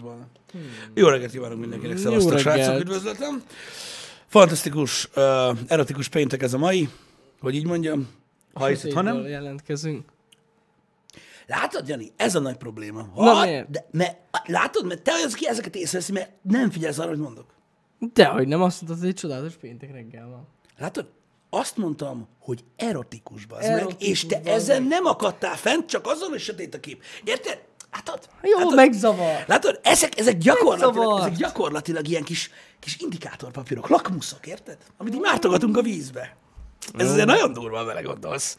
volna. Jó reggelt kívánok mindenkinek, szevasztok, srácok, üdvözletem. Fantasztikus, uh, erotikus péntek ez a mai, hogy így mondjam, ha hiszed, ha nem. Jelentkezünk. Látod, Jani, ez a nagy probléma. Na, Ha, miért? de, mert, látod, mert te olyan, aki ezeket észreveszi, mert nem figyelsz arra, hogy mondok. Dehogy nem, azt mondtad, hogy egy csodálatos péntek reggel van. Látod? Azt mondtam, hogy erotikus, bazd meg, és te ezzel meg. nem akadtál fent, csak azon, hogy sötét a kép. Érted? Látod? Jó, Látod? megzavar. Látod, ezek, ezek, gyakorlatilag, ezek gyakorlatilag ilyen kis, kis indikátorpapírok, lakmuszok, érted? Amit így mártogatunk a vízbe. Ez azért nagyon durva, ha vele gondolsz.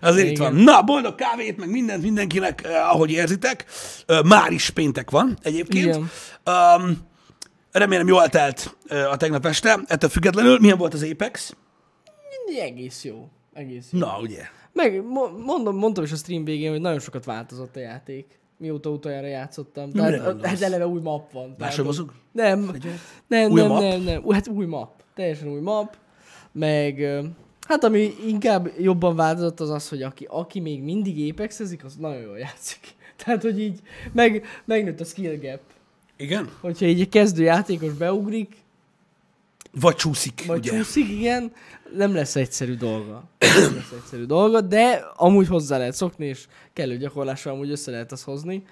Azért itt Igen. van. Na, boldog kávét, meg mindent mindenkinek, eh, ahogy érzitek. Eh, már is péntek van egyébként. Igen. Um, remélem jól telt eh, a tegnap este. Ettől függetlenül milyen volt az Apex? Mindig egész jó. Egész jó. Na, ugye. Meg mo- mondom, mondtam is a stream végén, hogy nagyon sokat változott a játék. Mióta utoljára játszottam. Tehát gondolsz? hát eleve új map van. Tehát, Máshogy mozog? Nem, nem, Új nem, map? nem, nem. Hát új map. Teljesen új map. Meg, hát ami inkább jobban változott az az, hogy aki, aki még mindig apexezik, az nagyon jól játszik. Tehát, hogy így meg, megnőtt a skill gap. Igen? Hogyha így egy kezdő játékos beugrik, Vagy csúszik, vagy ugye? csúszik, igen, nem lesz egyszerű dolga. Nem lesz egyszerű dolga, de amúgy hozzá lehet szokni, és kellő gyakorlással amúgy össze lehet azt hozni.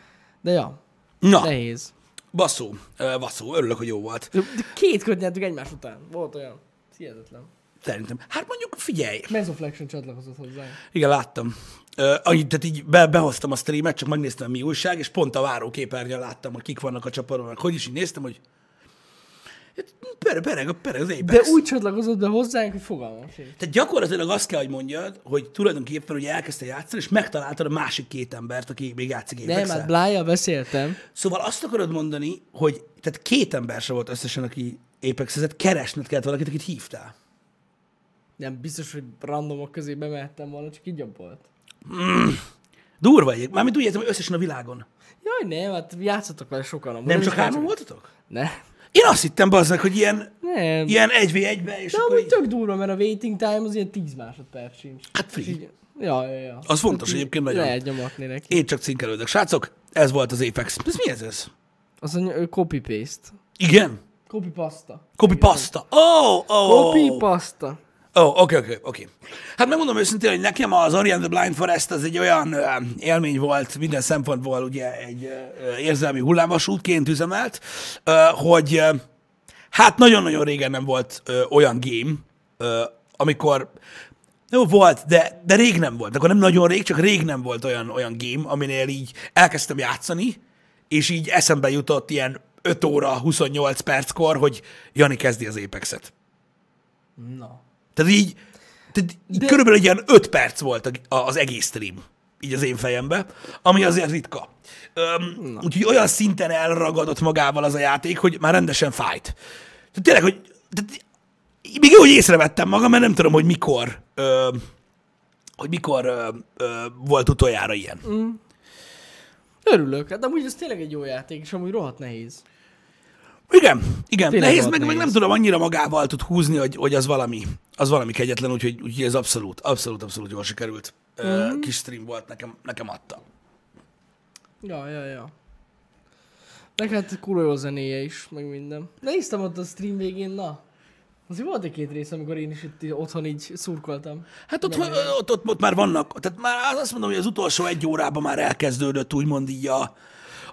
De ja, Na, nehéz. baszó, eh, baszó, örülök, hogy jó volt. De két kört nyertük egymás után. Volt olyan. Hihetetlen. Szerintem. Hát mondjuk figyelj, Mesoflexion csatlakozott hozzá. Igen, láttam. Uh, annyit, tehát így be, behoztam a streamet, csak megnéztem, mi újság, és pont a váróképernyőn láttam, hogy kik vannak a csapatban, meg hogy is így néztem, hogy pereg, pereg, pereg az Apex. De úgy csatlakozott be hozzánk, hogy fogalmam sincs. Tehát gyakorlatilag azt kell, hogy mondjad, hogy tulajdonképpen ugye elkezdte játszani, és megtaláltad a másik két embert, aki még játszik Nem, apex hát Blája beszéltem. Szóval azt akarod mondani, hogy tehát két ember se volt összesen, aki apex keresned kellett valakit, akit hívtál. Nem biztos, hogy randomok közé bemehettem volna, csak így jobb volt. Durva egyik. Mármint úgy értem, hogy összesen a világon. Jaj, nem, hát játszottak vele sokan. amúgy, Nem csak hárman voltatok? Ne. Én azt hittem, bazzak, hogy ilyen, Nem. ilyen 1v1-be, és De akkor amúgy így... tök durva, mert a waiting time az ilyen 10 másodperc sincs. Hát free. Így- Ja, ja, ja. Az fontos így egyébként nagyon. Lehet nyomatni neki. Én csak cinkelődök. Srácok, ez volt az Apex. Ez mi ez ez? Az a copy-paste. Igen? Copy-pasta. Copy pasta. Ó, ó, Copy-pasta. Ó, oké, oké, oké. Hát megmondom őszintén, hogy nekem az Ori the Blind Forest az egy olyan ö, élmény volt, minden szempontból ugye egy ö, érzelmi hullámvasútként üzemelt, ö, hogy ö, hát nagyon-nagyon régen nem volt ö, olyan game, ö, amikor jó, volt, de, de rég nem volt. Akkor nem nagyon rég, csak rég nem volt olyan, olyan game, aminél így elkezdtem játszani, és így eszembe jutott ilyen 5 óra, 28 perckor, hogy Jani kezdi az Apexet. Na. Tehát így, tehát így körülbelül egy ilyen 5 perc volt az egész stream, így az én fejembe, ami azért ritka. Öm, úgyhogy olyan szinten elragadott magával az a játék, hogy már rendesen fájt. Tehát tényleg, hogy tehát, még jó, hogy észrevettem magam, mert nem tudom, hogy mikor, ö, hogy mikor ö, ö, volt utoljára ilyen. Örülök. Hát amúgy ez tényleg egy jó játék, és amúgy rohadt nehéz. Igen, igen. Tényleg nehéz, meg, meg nem tudom, annyira magával tud húzni, hogy, hogy az valami, az valami kegyetlen, úgyhogy, úgyhogy ez abszolút, abszolút, abszolút jól sikerült. Mm. Kis stream volt, nekem, nekem adta. Ja, ja, ja. Meg hát kurva jó zenéje is, meg minden. Néztem ott a stream végén, na. Azért volt egy két rész, amikor én is itt otthon így szurkoltam. Hát ott, ott, ott, ott, már vannak, tehát már azt mondom, hogy az utolsó egy órában már elkezdődött úgymond így a,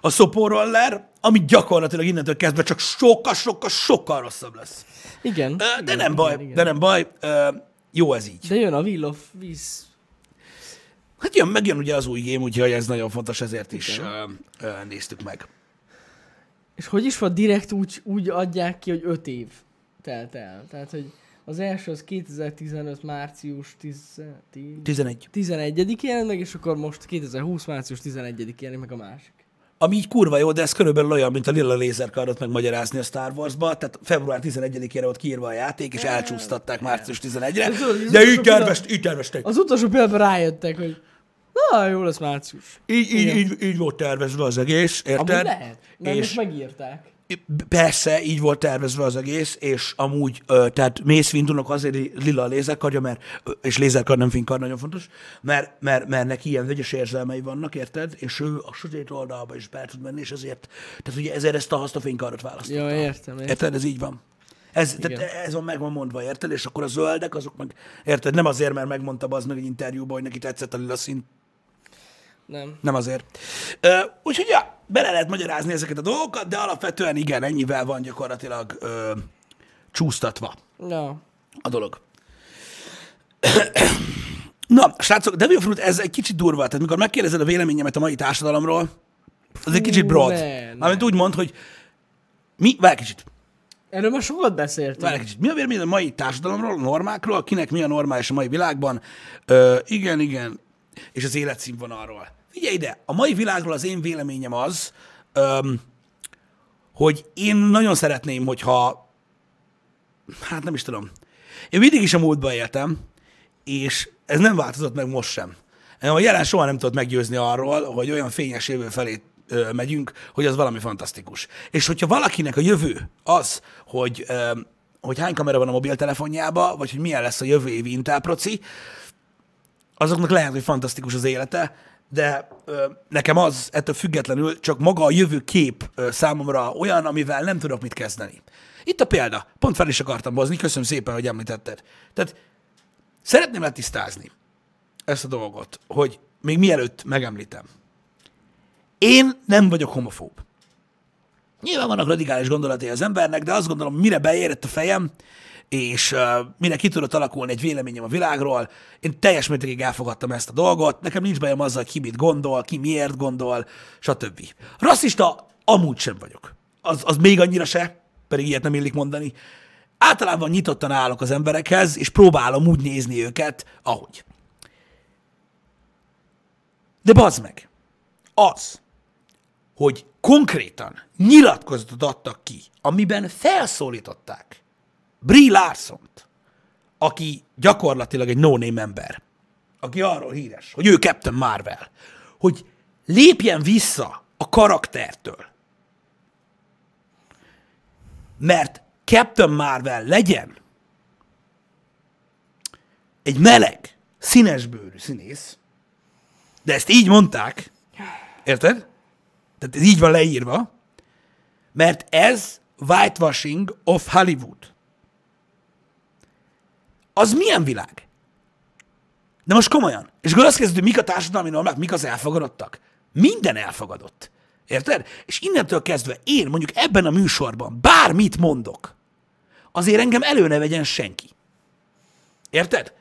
a szopóroller, ami gyakorlatilag innentől kezdve csak sokkal, sokkal, sokkal rosszabb lesz. Igen. De igen, nem baj, igen, igen. de nem baj, jó ez így. De jön a Will of Wisp. Hát jön, megjön ugye az új game, úgyhogy ez nagyon fontos, ezért is ö, ö, néztük meg. És hogy is van, direkt úgy, úgy adják ki, hogy 5 év telt el. Tehát, hogy az első az 2015. március 10, 10, 11. 11 jelent meg, és akkor most 2020. március 11 jelent meg a másik. Ami így kurva jó, de ez körülbelül olyan, mint a Lilla Lézerkardot megmagyarázni a Star Wars-ba, tehát február 11-ére volt kiírva a játék, és elcsúsztatták március 11-re, Ez tudod, ez de így, tervest, így tervezték. Az utolsó pillanatban rájöttek, hogy Na, jó lesz március. Így, így, így, így volt tervezve az egész, Amúgy érted? lehet, mert És- most megírták. Persze, így volt tervezve az egész, és amúgy, ö, tehát Mace Windunak azért lila a lézerkardja, mert, és lézerkard nem finkard, nagyon fontos, mert, mert, mert neki ilyen vegyes érzelmei vannak, érted? És ő a sötét oldalba is be tud menni, és ezért, tehát ugye ezért ezt a azt a fénykardot választotta. Ja, értem, értem. Érted? Ez így van. Ez, tehát ez van meg van mondva, érted? És akkor a zöldek, azok meg, érted? Nem azért, mert megmondta az meg egy interjúban, hogy neki tetszett a lila szín. Nem. Nem azért. Úgyhogy ja, bele lehet magyarázni ezeket a dolgokat, de alapvetően igen, ennyivel van gyakorlatilag ö, csúsztatva Ja. a dolog. Na, srácok, Devil Fruit, ez egy kicsit durva. Tehát mikor megkérdezed a véleményemet a mai társadalomról, az egy kicsit broad. ne. Mármint úgy mond, hogy mi, várj kicsit, Erről már sokat beszéltünk. várj kicsit, mi a véleményed a mai társadalomról, a normákról, kinek mi a normális a mai világban? Ö, igen, igen, és az életszínvonalról. Figyelj ide, a mai világról az én véleményem az, öm, hogy én nagyon szeretném, hogyha, hát nem is tudom, én mindig is a múltba éltem, és ez nem változott meg most sem. A jelen soha nem tudott meggyőzni arról, hogy olyan fényes jövő felé ö, megyünk, hogy az valami fantasztikus. És hogyha valakinek a jövő az, hogy, ö, hogy hány kamera van a mobiltelefonjába, vagy hogy milyen lesz a jövő évi Intel proci, azoknak lehet, hogy fantasztikus az élete, de ö, nekem az ettől függetlenül csak maga a jövő kép ö, számomra olyan, amivel nem tudok mit kezdeni. Itt a példa, pont fel is akartam hozni, köszönöm szépen, hogy említetted. Tehát szeretném letisztázni ezt a dolgot, hogy még mielőtt megemlítem. Én nem vagyok homofób. Nyilván vannak radikális gondolatai az embernek, de azt gondolom, mire beérett a fejem, és uh, mire ki tudott alakulni egy véleményem a világról, én teljes mértékig elfogadtam ezt a dolgot, nekem nincs bajom azzal, ki mit gondol, ki miért gondol, stb. Rasszista amúgy sem vagyok. Az, az még annyira se, pedig ilyet nem illik mondani. Általában nyitottan állok az emberekhez, és próbálom úgy nézni őket, ahogy. De bazd meg, az, hogy konkrétan nyilatkozatot adtak ki, amiben felszólították Brie Larsont, aki gyakorlatilag egy no-name ember, aki arról híres, hogy ő Captain Marvel, hogy lépjen vissza a karaktertől. Mert Captain Marvel legyen egy meleg, színesbőrű színész, de ezt így mondták, érted? Tehát ez így van leírva, mert ez whitewashing of Hollywood. Az milyen világ? De most komolyan. És akkor azt kezdőd, hogy mik a társadalmi normák, mik az elfogadottak. Minden elfogadott. Érted? És innentől kezdve én mondjuk ebben a műsorban bármit mondok, azért engem elő ne vegyen senki. Érted?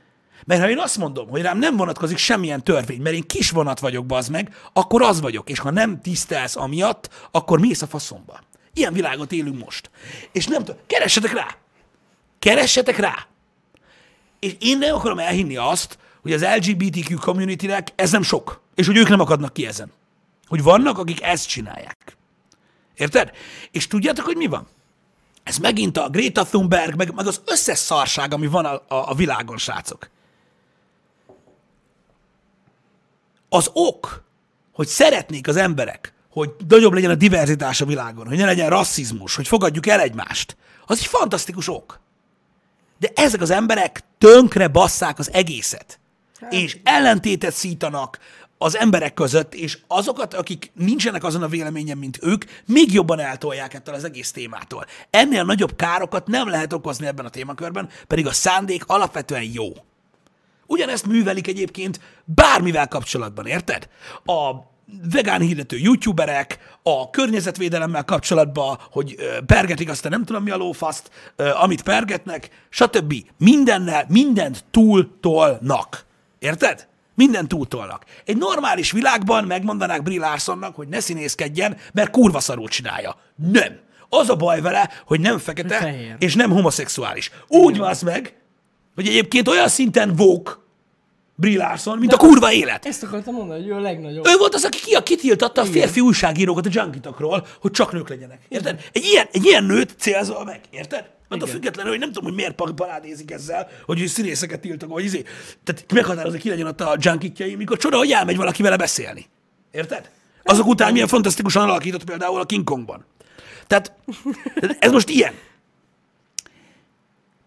Mert ha én azt mondom, hogy rám nem vonatkozik semmilyen törvény, mert én kis vonat vagyok, bazd meg, akkor az vagyok. És ha nem tisztelsz amiatt, akkor mész a faszomba. Ilyen világot élünk most. És nem tudom, keressetek rá! Keressetek rá! És én nem akarom elhinni azt, hogy az LGBTQ communitynek ez nem sok, és hogy ők nem akadnak ki ezen. Hogy vannak, akik ezt csinálják. Érted? És tudjátok, hogy mi van? Ez megint a Greta Thunberg, meg, meg az összes szarság, ami van a, a, a világon, srácok. Az ok, hogy szeretnék az emberek, hogy nagyobb legyen a diverzitás a világon, hogy ne legyen rasszizmus, hogy fogadjuk el egymást, az egy fantasztikus ok. De ezek az emberek tönkre basszák az egészet. És ellentétet szítanak az emberek között, és azokat, akik nincsenek azon a véleményen, mint ők, még jobban eltolják ettől az egész témától. Ennél nagyobb károkat nem lehet okozni ebben a témakörben, pedig a szándék alapvetően jó. Ugyanezt művelik egyébként bármivel kapcsolatban, érted? A vegán hirdető youtuberek, a környezetvédelemmel kapcsolatban, hogy pergetik azt a nem tudom mi a lófaszt, amit pergetnek, stb. Mindennel, mindent túltolnak. Érted? Mindent túltolnak. Egy normális világban megmondanák Brie Larsonnak, hogy ne színészkedjen, mert kurva szarul csinálja. Nem. Az a baj vele, hogy nem fekete, Fehér. és nem homoszexuális. Úgy van meg, hogy egyébként olyan szinten vók Brie Larson, mint a kurva élet. Ezt akartam mondani, hogy ő a legnagyobb. Ő volt az, aki ki- kitiltatta a férfi újságírókat a junkitokról, hogy csak nők legyenek. Érted? Egy ilyen, egy ilyen nőt célzol meg, érted? Attól függetlenül, hogy nem tudom, hogy miért pa- parádézik ezzel, hogy ő színészeket tiltok, hogy izé. Tehát meghatározza, ki legyen ott a junkitjai, mikor csoda, hogy elmegy valaki vele beszélni. Érted? Azok után milyen fantasztikusan alakított például a King Kongban. Tehát ez most ilyen.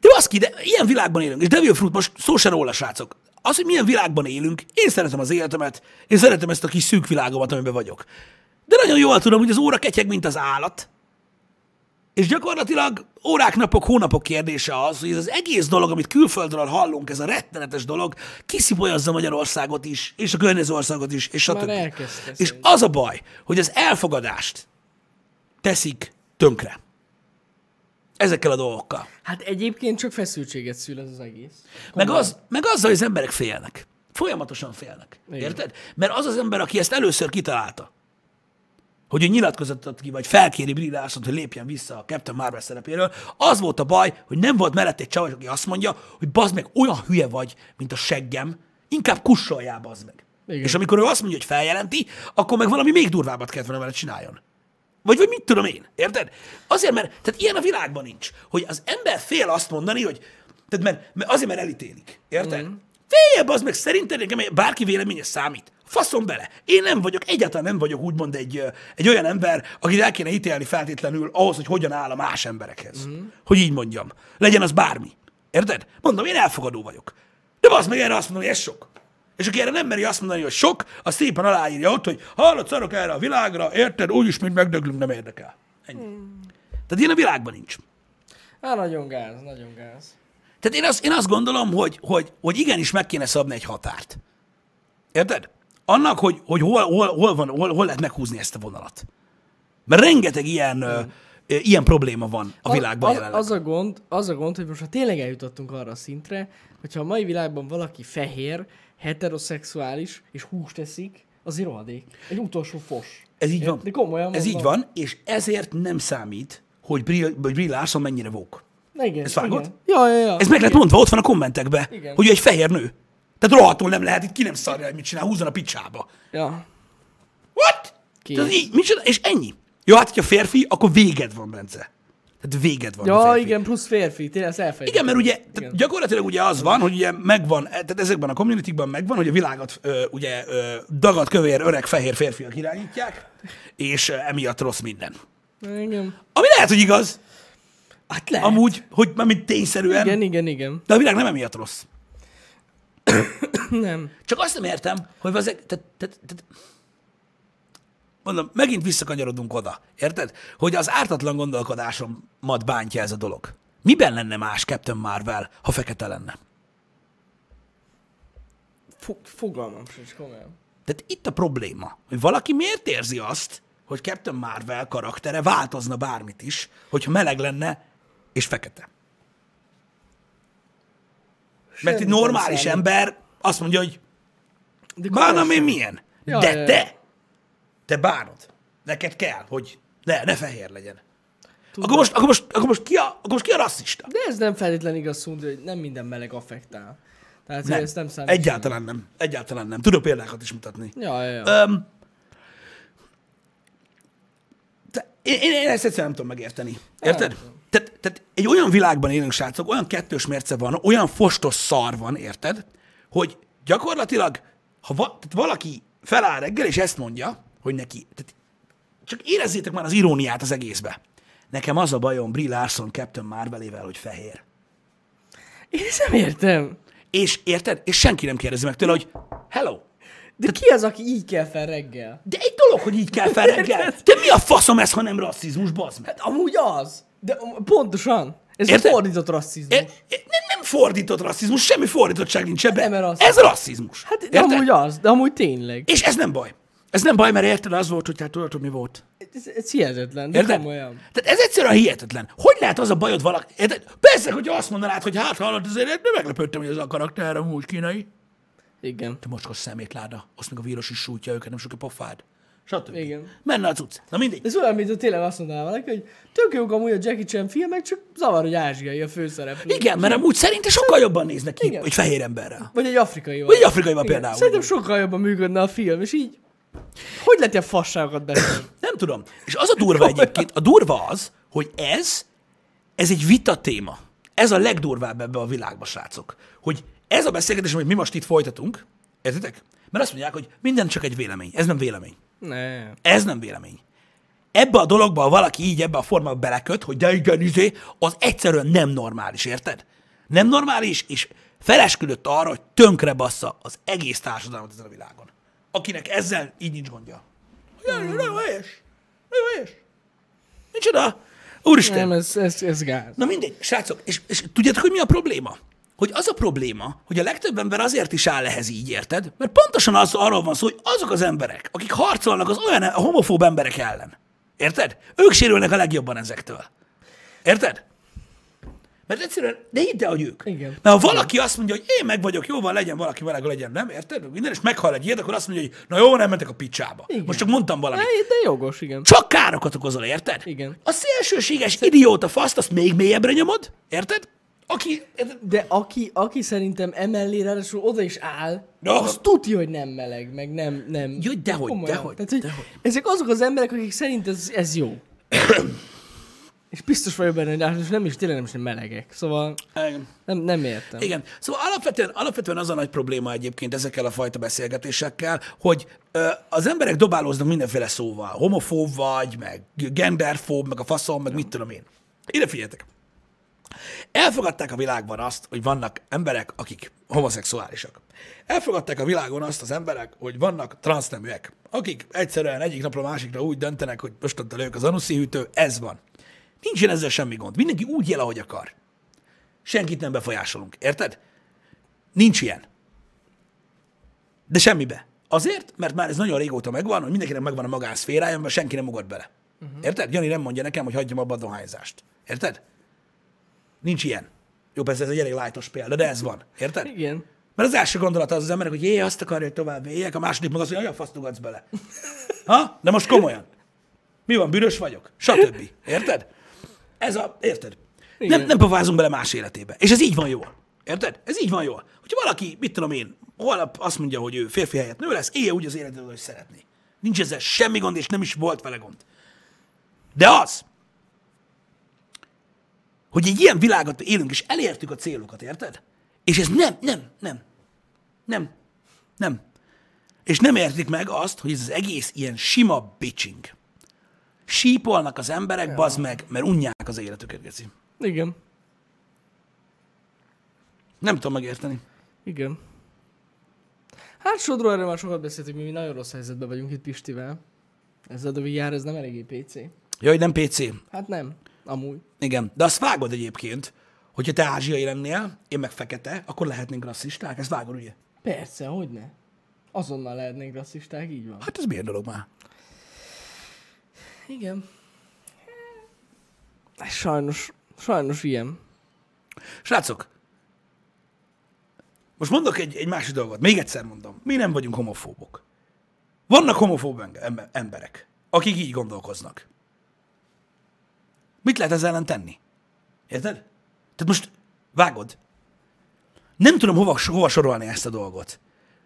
De baszki, de ilyen világban élünk. És Devil Fruit most szó se róla, srácok. Az, hogy milyen világban élünk, én szeretem az életemet, én szeretem ezt a kis szűk világomat, amiben vagyok. De nagyon jól tudom, hogy az óra ketyeg, mint az állat, és gyakorlatilag órák, napok, hónapok kérdése az, hogy ez az egész dolog, amit külföldről hallunk, ez a rettenetes dolog, kiszipolyazza Magyarországot is, és a környező országot is, és stb. És az a baj, hogy az elfogadást teszik tönkre. Ezekkel a dolgokkal. Hát egyébként csak feszültséget szül ez az egész. Meg, az, meg azzal, hogy az emberek félnek. Folyamatosan félnek. Igen. Érted? Mert az az ember, aki ezt először kitalálta, hogy ő nyilatkozatot ki, vagy felkéri Brie hogy lépjen vissza a Captain Marvel szerepéről, az volt a baj, hogy nem volt mellett egy csavar, aki azt mondja, hogy bazd meg, olyan hülye vagy, mint a seggem, inkább kussoljál, bazd meg. Igen. És amikor ő azt mondja, hogy feljelenti, akkor meg valami még durvábbat kellett volna vele csináljon. Vagy, vagy mit tudom én, érted? Azért, mert tehát ilyen a világban nincs, hogy az ember fél azt mondani, hogy tehát mert, mert azért, mert elítélik, érted? Mm. Féljebb az meg szerinted nekem bárki véleménye számít. Faszom bele. Én nem vagyok, egyáltalán nem vagyok úgymond egy, egy olyan ember, akit el kéne ítélni feltétlenül ahhoz, hogy hogyan áll a más emberekhez. Mm. Hogy így mondjam. Legyen az bármi. Érted? Mondom, én elfogadó vagyok. De az meg erre azt mondom, hogy ez sok. És aki erre nem meri azt mondani, hogy sok, az szépen aláírja ott, hogy hallod, szarok erre a világra, érted? Úgyis, mint megdöglünk, nem érdekel. Ennyi. Tehát ilyen a világban nincs. Hát nagyon gáz, nagyon gáz. Tehát én azt, én azt gondolom, hogy, hogy, hogy igenis meg kéne szabni egy határt. Érted? Annak, hogy, hogy hol, hol, hol, van, hol, hol lehet meghúzni ezt a vonalat. Mert rengeteg ilyen, ö, ö, ilyen probléma van a világban az, jelenleg. az, a gond, az a gond, hogy most ha tényleg eljutottunk arra a szintre, hogyha a mai világban valaki fehér, heteroszexuális és húst eszik, azért rohadék. Egy utolsó fos. Ez így van. De komolyan Ez így mondom. van, és ezért nem számít, hogy Brie, hogy Brie Larson mennyire vók. Igen, Ezt vágod? igen. Ja, ja, ja. Ez meg lett mondva, ott van a kommentekben, Igen. hogy ő egy fehér nő. Tehát rohadtul nem lehet, itt ki nem szarja, hogy mit csinál, húzzon a picsába. Ja. What? Ki? Tehát így, micsoda? És ennyi. Jó, hát, hogyha férfi, akkor véged van, Bence. Tehát véged van. a Ja, férfi. igen, plusz férfi, tényleg ezt elfelejtettem. Igen, mert ugye Igen. gyakorlatilag ugye az van, hogy ugye megvan, tehát ezekben a communityban megvan, hogy a világot ö, ugye ö, dagadt, kövér, öreg, fehér férfiak irányítják, és ö, emiatt rossz minden. Igen. Ami lehet, hogy igaz, Hát lehet. amúgy, hogy már mint tényszerűen, Igen, igen, igen. de a világ nem emiatt rossz. Nem. Csak azt nem értem, hogy az, tehát, tehát, tehát, mondom, megint visszakanyarodunk oda, érted? Hogy az ártatlan gondolkodásomat bántja ez a dolog. Miben lenne más Captain Marvel, ha fekete lenne? Fo- fogalmam sincs, komolyan. Tehát itt a probléma, hogy valaki miért érzi azt, hogy Captain Marvel karaktere változna bármit is, hogyha meleg lenne és fekete. Mert egy Semmi normális ember azt mondja, hogy De bánom én milyen. Ja, De ja. te, te bánod. Neked kell, hogy ne, ne fehér legyen. Akkor most, akkor, most, akkor, most ki a, akkor most ki a rasszista? De ez nem feltétlenül igaz, Szundi, hogy nem minden meleg affektál. Tehát Nem, ez nem számít. egyáltalán nem. Egyáltalán nem. Tudok példákat is mutatni. Ja, ja, ja. Öm, te, én, én, én ezt egyszerűen nem tudom megérteni. Érted? Tehát, tehát egy olyan világban élünk, srácok, olyan kettős mérce van, olyan fostos szar van, érted? Hogy gyakorlatilag, ha va, tehát valaki feláll reggel, és ezt mondja, hogy neki, tehát csak érezzétek már az iróniát az egészbe. Nekem az a bajom Brie Larson Captain Marvelével, hogy fehér. Én ezt nem értem. És érted? És senki nem kérdezi meg tőle, hogy hello, De ki az, aki így kell fel reggel? De egy dolog, hogy így kell fel reggel. Te mi a faszom ez, ha nem rasszizmus, bazd meg? Hát amúgy az. De am- pontosan. Ez Érted? a fordított rasszizmus. E, nem, nem fordított rasszizmus, semmi fordítottság nincs ebben. Nem, Ez rasszizmus. Hát de Érted? amúgy az, de amúgy tényleg. És ez nem baj. Ez nem baj, mert érted, az volt, hogy hát tudod, hogy mi volt. Ez, ez hihetetlen, de Érted? komolyan. Tehát ez egyszerűen hihetetlen. Hogy lehet az a bajod valaki? Érted? Persze, hogy azt mondanád, hogy hát hallod, azért nem meglepődtem, hogy ez a karakter amúgy kínai. Igen. Te mocskos szemétláda, azt meg a vírus is sújtja őket, nem sok a pofád. Stb. Igen. Menne a cucc. Na mindegy. Ez olyan, mint hogy tényleg azt mondaná valaki, hogy tök jók amúgy a Jackie Chan filmek, csak zavar, hogy ázsiai a főszereplő. Igen, mert amúgy szerinte sokkal jobban néznek ki Igen. egy fehér emberrel. Vagy egy afrikai Vagy egy afrikaival Igen. például. Szerintem sokkal jobban működne a film, és így... Hogy lehet ilyen fasságokat beszélni? Nem tudom. És az a durva egyébként, a durva az, hogy ez ez egy vita téma. Ez a legdurvább ebbe a világba, srácok. Hogy ez a beszélgetés, amit mi most itt folytatunk, értitek? Mert azt mondják, hogy minden csak egy vélemény. Ez nem vélemény. Ne. Ez nem vélemény. Ebbe a dologba, ha valaki így ebbe a formában beleköt, hogy de igen, izé, az egyszerűen nem normális, érted? Nem normális, és felesküdött arra, hogy tönkre bassza az egész társadalmat ezen a világon. Akinek ezzel így nincs gondja. Jaj, nagyon helyes. Nagyon helyes. Nincs oda. Úristen. Nem, ez, ez, ez gáz. Na mindegy, srácok, és, és tudjátok, hogy mi a probléma? Hogy az a probléma, hogy a legtöbb ember azért is áll ehhez így, érted? Mert pontosan az, arról van szó, hogy azok az emberek, akik harcolnak az olyan homofób emberek ellen. Érted? Ők sérülnek a legjobban ezektől. Érted? Mert egyszerűen, de hidd el, hogy ők. Igen. Mert ha valaki azt mondja, hogy én meg vagyok, jó van, legyen valaki velem, legyen, nem, érted? Minden, és meghal egy ilyet, akkor azt mondja, hogy na jó, nem mentek a picsába. Igen. Most csak mondtam valamit. De, de jogos, igen. Csak károkat okozol, érted? Igen. A szélsőséges idióta faszt, azt még mélyebbre nyomod, érted? Aki? De aki, aki szerintem emellé ráadásul oda is áll, Na. az tudja, hogy nem meleg, meg nem... nem Jó, dehogy, komolyan. dehogy, Tehát, hogy dehogy. Ezek azok az emberek, akik szerint ez, ez jó. És biztos vagyok benne, hogy ráadásul nem is, tényleg nem is melegek. Szóval Igen. nem, nem értem. Igen. Szóval alapvetően, alapvetően az a nagy probléma egyébként ezekkel a fajta beszélgetésekkel, hogy ö, az emberek dobálóznak mindenféle szóval. Homofób vagy, meg genderfób, meg a faszom, meg mit tudom én. Ide figyeljetek. Elfogadták a világban azt, hogy vannak emberek, akik homoszexuálisak. Elfogadták a világon azt az emberek, hogy vannak transzneműek, akik egyszerűen egyik napra a másikra úgy döntenek, hogy mostantól ők az anuszihűtő, ez van. Nincsen ezzel semmi gond. Mindenki úgy él, ahogy akar. Senkit nem befolyásolunk. Érted? Nincs ilyen. De semmibe. Azért, mert már ez nagyon régóta megvan, hogy mindenkinek megvan a magánszférája, mert senki nem ugat bele. Uh-huh. Érted? Jani nem mondja nekem, hogy hagyjam abba a dohányzást. Érted? Nincs ilyen. Jó, persze ez egy elég lájtos példa, de ez van. Érted? Igen. Mert az első gondolata az az emberek, hogy jé, azt akarja, hogy tovább éljek, a második meg az, hogy olyan faszt bele. Ha? De most komolyan. Mi van, bűnös vagyok? Stb. Érted? Ez a, érted? Igen. Nem, nem pofázunk bele más életébe. És ez így van jól. Érted? Ez így van jól. Hogyha valaki, mit tudom én, holnap azt mondja, hogy ő férfi helyett nő lesz, élje úgy az életet, hogy szeretné. Nincs ezzel semmi gond, és nem is volt vele gond. De az, hogy egy ilyen világot élünk, és elértük a célokat, érted? És ez nem, nem, nem, nem, nem. És nem értik meg azt, hogy ez az egész ilyen sima bitching. Sípolnak az emberek, bazd meg, mert unják az életüket, geci. Igen. Nem tudom megérteni. Igen. Hát Sodról erről már sokat beszéltünk, mi, nagyon rossz helyzetben vagyunk itt Pistivel. Ezzel a VR, ez nem eléggé PC. Jaj, nem PC. Hát nem, amúgy. Igen. De azt vágod egyébként, hogyha te ázsiai lennél, én meg fekete, akkor lehetnénk rasszisták. Ezt vágod, ugye? Persze, hogy ne. Azonnal lehetnénk rasszisták, így van. Hát ez miért dolog már? Igen. Sajnos, sajnos ilyen. Srácok, most mondok egy, egy másik dolgot. Még egyszer mondom. Mi nem vagyunk homofóbok. Vannak homofób emberek, akik így gondolkoznak. Mit lehet ezzel ellen tenni? Érted? Tehát most vágod. Nem tudom hova, hova sorolni ezt a dolgot.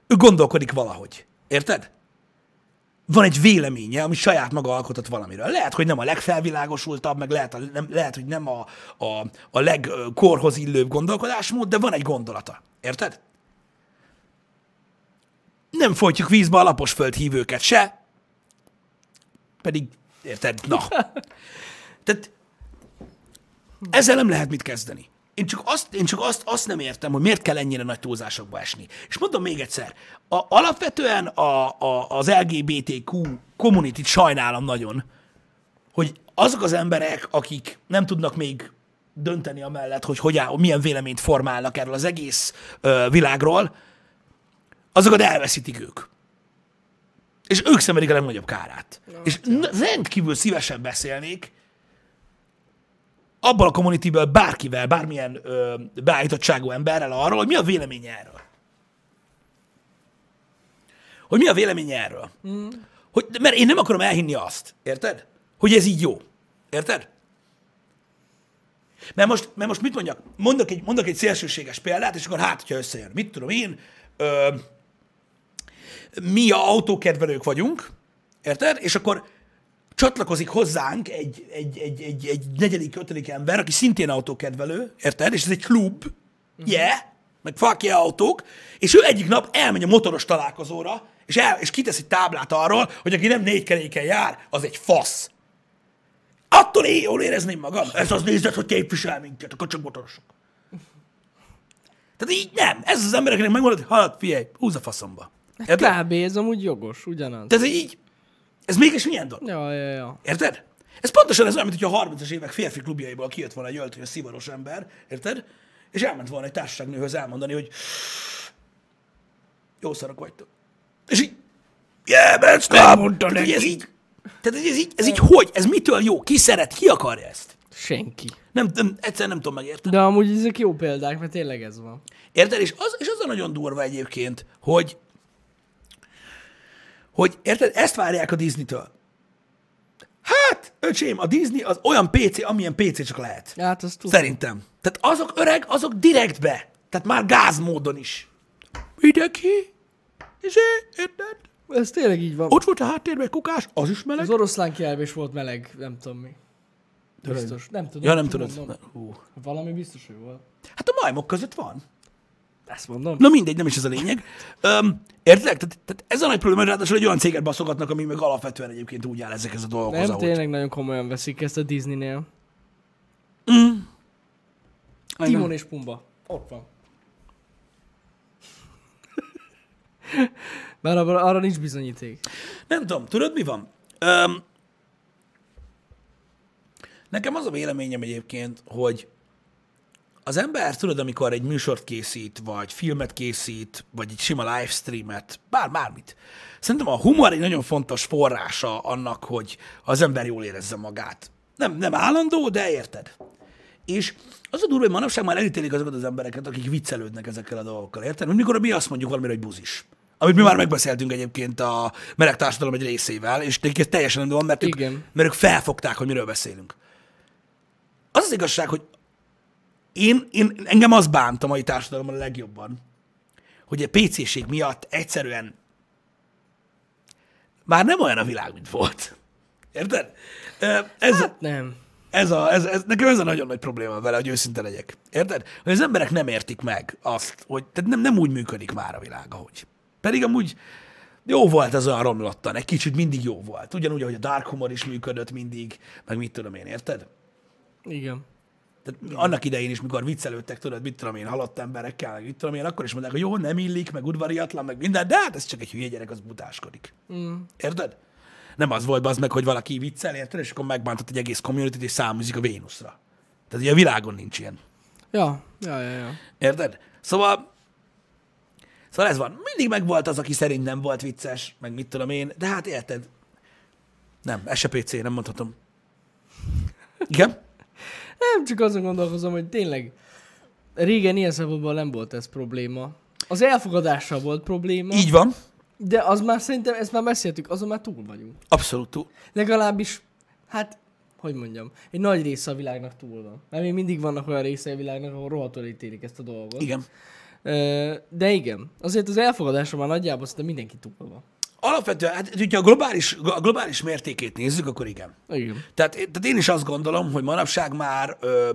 Ő gondolkodik valahogy. Érted? Van egy véleménye, ami saját maga alkotott valamiről. Lehet, hogy nem a legfelvilágosultabb, meg lehet, nem, lehet hogy nem a, a, a legkorhoz illőbb gondolkodásmód, de van egy gondolata. Érted? Nem folytjuk vízbe a lapos földhívőket se, pedig, érted? Na. Tehát ezzel nem lehet mit kezdeni. Én csak, azt, én csak azt, azt nem értem, hogy miért kell ennyire nagy túlzásokba esni. És mondom még egyszer, a, alapvetően a, a, az LGBTQ community sajnálom nagyon, hogy azok az emberek, akik nem tudnak még dönteni amellett, hogy, hogy áll, milyen véleményt formálnak erről az egész ö, világról, azokat elveszítik ők. És ők szenvedik a legnagyobb kárát. És n- rendkívül szívesen beszélnék abban a communityből bárkivel, bármilyen ö, beállítottságú emberrel arról, hogy mi a véleménye erről. Hogy mi a véleménye erről. Mm. Hogy, mert én nem akarom elhinni azt, érted? Hogy ez így jó. Érted? Mert most, mert most mit mondjak? Mondok egy, mondok egy szélsőséges példát, és akkor hát, hogyha összejön. Mit tudom én? Ö, mi a autókedvelők vagyunk, érted? És akkor csatlakozik hozzánk egy, egy, egy, egy, egy negyedik, ötödik ember, aki szintén autókedvelő, érted? És ez egy klub, yeah, meg fuck yeah autók, és ő egyik nap elmegy a motoros találkozóra, és, el, és kitesz egy táblát arról, hogy aki nem négy keréken jár, az egy fasz. Attól én jól érezném magam. Ez az nézet, hogy képvisel minket, akkor csak motorosok. Tehát így nem. Ez az embereknek megmondod, hogy halad, figyelj, húzz a faszomba. Érted? Kb. ez amúgy jogos, ugyanaz. Tehát így, ez mégis milyen dolog? Ja, ja, ja. Érted? Ez pontosan ez olyan, mint hogyha a 30-as évek férfi klubjaiból kijött volna egy öltönyös szivaros ember, érted? És elment volna egy társaságnőhöz elmondani, hogy jó szarok vagytok. És így, yeah, man, stop! Tehát, hogy ez így, tehát ez így, ez így hogy? Ez mitől jó? Ki szeret? Ki akarja ezt? Senki. Nem, nem, egyszerűen nem tudom megérteni. De amúgy ezek jó példák, mert tényleg ez van. Érted? És az, és az a nagyon durva egyébként, hogy, hogy érted, ezt várják a Disney-től. Hát, öcsém, a Disney az olyan PC, amilyen PC csak lehet. Hát azt tudom. Szerintem. Tehát azok öreg, azok direktbe. Tehát már gázmódon is. Mindenki, izé, érted? Ez tényleg így van. Ott volt a háttérben egy kukás, az is meleg. Az oroszlán is volt meleg, nem tudom mi. Biztos. Nem tudom. Ja, nem tudod. Hú. Valami biztos, hogy volt. Hát a majmok között van. Ezt mondom. Na mindegy, nem is ez a lényeg. Öm, érted? Tehát, tehát ez a nagy probléma, hogy ráadásul egy olyan céget baszogatnak, ami meg alapvetően egyébként úgy áll ezekhez a dolgokhoz, Nem, ahogy. tényleg nagyon komolyan veszik ezt a Disneynél. Igen. Timon és Pumba. Ott van. Bár arra, arra nincs bizonyíték. Nem tudom, tudod mi van? Öm, nekem az a véleményem egyébként, hogy az ember, tudod, amikor egy műsort készít, vagy filmet készít, vagy egy sima livestreamet, bár bármit. Szerintem a humor egy nagyon fontos forrása annak, hogy az ember jól érezze magát. Nem, nem állandó, de érted. És az a durva, hogy manapság már elítélik azokat az embereket, akik viccelődnek ezekkel a dolgokkal, érted? Hogy mikor mi azt mondjuk valamire, hogy buzis. Amit mi már megbeszéltünk egyébként a meleg társadalom egy részével, és nekik ez teljesen nem van, mert ők, Igen. mert ők felfogták, hogy miről beszélünk. Az az igazság, hogy én, én, engem az bánt a mai társadalomban a legjobban, hogy a PC-ség miatt egyszerűen már nem olyan a világ, mint volt. Érted? Ez, Hát nem. ez, a, ez, ez, nekem ez a nagyon nagy probléma vele, hogy őszinte legyek. Érted? Hogy az emberek nem értik meg azt, hogy tehát nem, nem úgy működik már a világ, ahogy. Pedig amúgy jó volt az olyan romlottan, egy kicsit mindig jó volt. Ugyanúgy, ahogy a dark humor is működött mindig, meg mit tudom én, érted? Igen. Tehát annak idején is, mikor viccelődtek, tudod, mit tudom én, halott emberekkel, meg mit tudom én, akkor is mondták, hogy jó, nem illik, meg udvariatlan, meg minden, de hát ez csak egy hülye gyerek, az butáskodik. Mm. Érted? Nem az volt az meg, hogy valaki viccel, érted, és akkor megbántott egy egész community és száműzik a Vénuszra. Tehát ugye a világon nincs ilyen. Ja, ja, ja, ja. Érted? Szóval, szóval ez van. Mindig megvolt az, aki szerint nem volt vicces, meg mit tudom én, de hát érted? Nem, ez se PC, nem mondhatom. Igen? Nem, csak azon gondolkozom, hogy tényleg régen ilyen szempontból nem volt ez probléma. Az elfogadással volt probléma, Így van. de az már szerintem, ezt már beszéltük, azon már túl vagyunk. Abszolút túl. Legalábbis, hát, hogy mondjam, egy nagy része a világnak túl van. Mert még mindig vannak olyan részei a világnak, ahol rohadtul ítélik ezt a dolgot. Igen. De igen, azért az elfogadásra már nagyjából szerintem mindenki túl van. Alapvetően, hát, hogyha a globális, a globális mértékét nézzük, akkor igen. Igen. Tehát, tehát én is azt gondolom, hogy manapság már ö,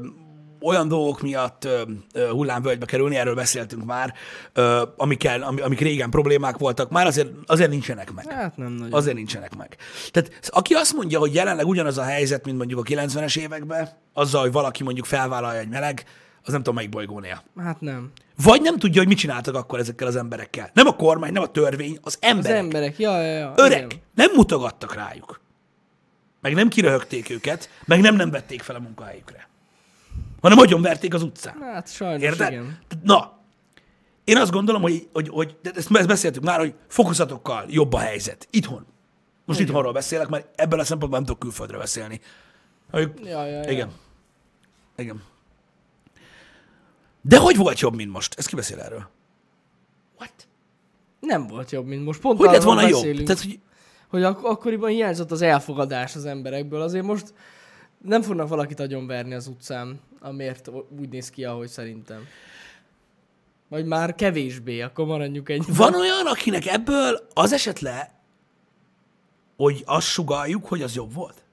olyan dolgok miatt ö, ö, hullámvölgybe kerülni, erről beszéltünk már, ö, amikkel, am, amik régen problémák voltak, már azért, azért nincsenek meg. Hát nem nagyon. Azért nincsenek meg. Tehát aki azt mondja, hogy jelenleg ugyanaz a helyzet, mint mondjuk a 90-es években, azzal, hogy valaki mondjuk felvállalja egy meleg, az nem tudom melyik bolygón él. Hát nem. Vagy nem tudja, hogy mit csináltak akkor ezekkel az emberekkel. Nem a kormány, nem a törvény, az Az emberek. emberek, ja, ja, ja. Öreg, igen. nem mutogattak rájuk. Meg nem kiröhögték őket, meg nem nem vették fel a munkahelyükre. Hanem nagyon verték az utcán. Hát sajnos Érted? igen. Na, én azt gondolom, hogy, hogy, hogy de ezt, ezt beszéltük már, hogy fokozatokkal jobb a helyzet. Itthon. Most Igen. itthonról beszélek, mert ebből a szempontból nem tudok külföldre beszélni. Hogy, Ja, ja, ja. igen. Igen. De hogy volt jobb, mint most? Ez ki beszél erről? What? Nem volt jobb, mint most. Pont Hogy lett volna jobb? Tehát, hogy hogy ak- akkoriban hiányzott az elfogadás az emberekből. Azért most nem fognak valakit agyonverni az utcán, amiért úgy néz ki, ahogy szerintem. Vagy már kevésbé, akkor maradjuk egy. Van olyan, akinek ebből az esett le, hogy azt sugaljuk, hogy az jobb volt?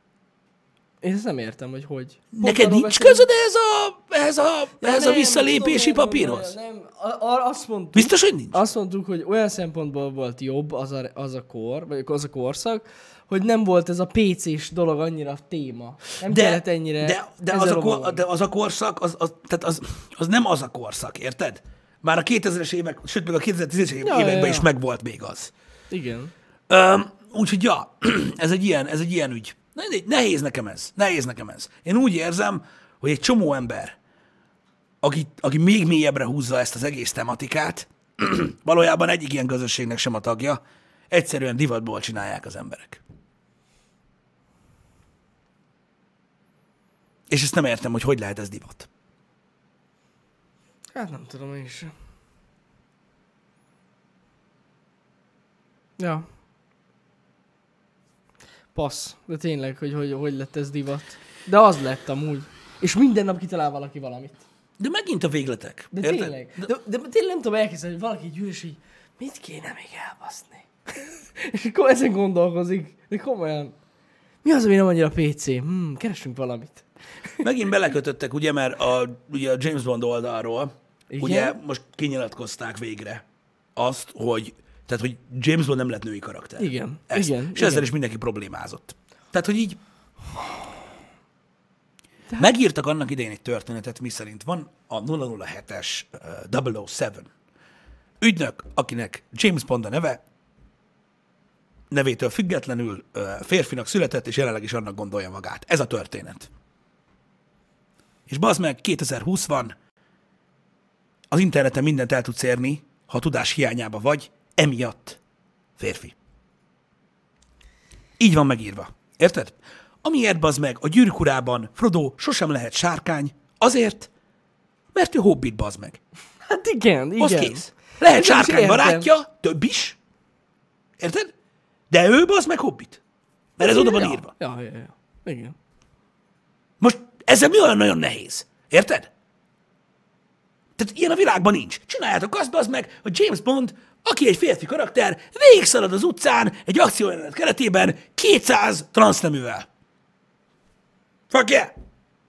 Én ezt nem értem, hogy hogy. Pont Neked nincs beszélünk- közöd ehhez a, ehhez a, Ja, a nem, visszalépési tudom, papírhoz? Nem, nem. A, a, azt mondtuk, Biztos, hogy nincs? azt mondtuk, hogy olyan szempontból volt jobb az a, az a kor, vagy az a korszak, hogy nem volt ez a PC-s dolog annyira téma. Nem De, kellett ennyire de, de, az a, kor, de az a korszak, az, az, tehát az, az nem az a korszak, érted? Már a 2000-es évek, sőt, még a 2010-es Ja, években ja, ja. is megvolt még az. Igen. Úgyhogy ja, ez egy ilyen, ez egy ilyen ügy. Na, Nehéz nekem ez. Nehéz nekem ez. Én úgy érzem, hogy egy csomó ember, aki, aki még mélyebbre húzza ezt az egész tematikát, valójában egyik ilyen közösségnek sem a tagja, egyszerűen divatból csinálják az emberek. És ezt nem értem, hogy hogy lehet ez divat. Hát nem tudom én sem. Ja. Passz. De tényleg, hogy, hogy hogy lett ez divat. De az lett amúgy. És minden nap kitalál valaki valamit. De megint a végletek. De érted? tényleg. De, de, tényleg nem tudom elképzelni, hogy valaki így ül, és így, mit kéne még elbaszni? és akkor ezen gondolkozik. De komolyan. Mi az, ami nem annyira PC? Hmm, keresünk valamit. Megint belekötöttek, ugye, mert a, ugye a James Bond oldalról, Igen? ugye most kinyilatkozták végre azt, hogy tehát, hogy James Bond nem lett női karakter. Igen, Ezt. igen, És igen. ezzel is mindenki problémázott. Tehát, hogy így megírtak annak idején egy történetet, mi szerint van a 007-es uh, 007 ügynök, akinek James Bond a neve, nevétől függetlenül uh, férfinak született, és jelenleg is annak gondolja magát. Ez a történet. És bazd meg, 2020 van, az interneten mindent el tudsz érni, ha tudás hiányába vagy, emiatt férfi. Így van megírva. Érted? Amiért bazd meg a gyűrűk urában Frodo sosem lehet sárkány, azért, mert ő hobbit bazd meg. Hát igen, Az igen. kész. Lehet is sárkány barátja, több is. Érted? De ő bazd meg hobbit. Mert ez oda van ja, írva. Ja, ja, ja. Igen. Most ezzel mi olyan nagyon nehéz? Érted? Tehát ilyen a világban nincs. Csináljátok azt, az meg, hogy James Bond, aki egy férfi karakter, végigszalad az utcán egy akciójelenet keretében 200 transzneművel. Fuck yeah!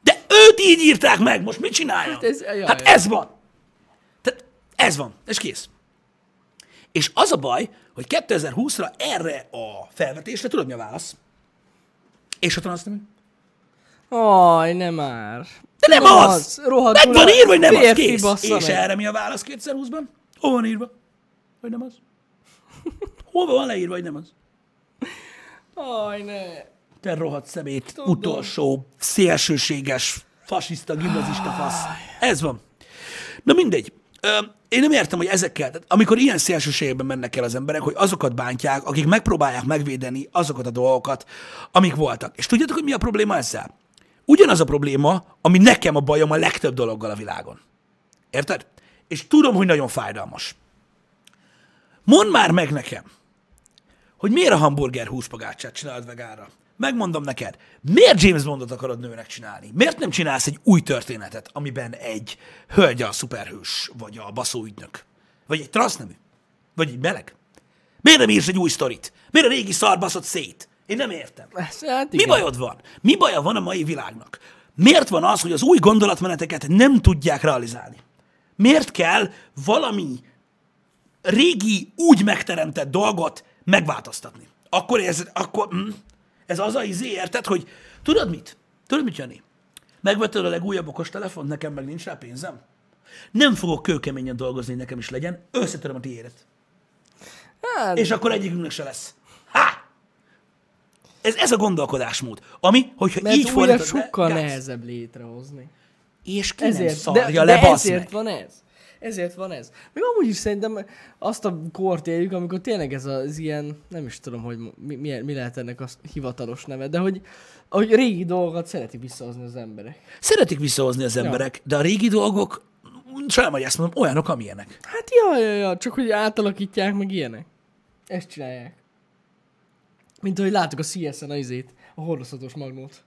De őt így írták meg, most mit csináljon? Hát ez- ja, hát ez van. Tehát ez van, és kész. És az a baj, hogy 2020-ra erre a felvetésre tudod mi a válasz? És a transznemű? Aj, nem már. De nem Rohadt- az! rohadtul Meg van írva, hogy nem az, kész. És meg. erre mi a válasz 2020-ban? Hol van írva? Hogy nem az? Hol van leírva, hogy nem az? Aj, ne. Te rohadt szemét, utolsó, szélsőséges, fasiszta, gimnazista fasz. Ez van. Na mindegy. Én nem értem, hogy ezekkel, tehát amikor ilyen szélsőségben mennek el az emberek, hogy azokat bántják, akik megpróbálják megvédeni azokat a dolgokat, amik voltak. És tudjátok, hogy mi a probléma ezzel? Ugyanaz a probléma, ami nekem a bajom a legtöbb dologgal a világon. Érted? És tudom, hogy nagyon fájdalmas. Mondd már meg nekem, hogy miért a hamburger húspagácsát csinálod vegára. Megmondom neked, miért James Bondot akarod nőnek csinálni? Miért nem csinálsz egy új történetet, amiben egy hölgy a szuperhős, vagy a baszó ügynök? Vagy egy transznemű? Vagy egy meleg? Miért nem írsz egy új sztorit? Miért a régi szar baszott szét? Én nem értem. Hát Mi bajod van? Mi baja van a mai világnak? Miért van az, hogy az új gondolatmeneteket nem tudják realizálni? Miért kell valami régi, úgy megteremtett dolgot megváltoztatni? Akkor ez, akkor, hm, ez az a izé, érted, hogy tudod mit? Tudod mit, Jani? Megvetted a legújabb okos nekem meg nincs rá pénzem? Nem fogok kőkeményen dolgozni, nekem is legyen, összetöröm a tiédet. Hát, És akkor egyikünknek se lesz. Ha! Ez, ez a gondolkodásmód, ami, hogyha mert így fordítod le, sokkal gáz. nehezebb létrehozni. És ki nem Ezért, szarja de, le, de ezért meg. van ez. Ezért van ez. Még amúgy is szerintem azt a kort éljük, amikor tényleg ez az ilyen, nem is tudom, hogy mi, mi, mi lehet ennek a hivatalos neve, de hogy, hogy régi dolgokat szereti visszahozni az emberek. Szeretik visszahozni az emberek, de a régi dolgok, sajnálom, hogy ezt mondom, olyanok, amilyenek. Hát ja, ja, ja, csak hogy átalakítják meg ilyenek. Ezt csinálják. Mint ahogy láttuk a CS-en a izét, a hordozhatós magnót.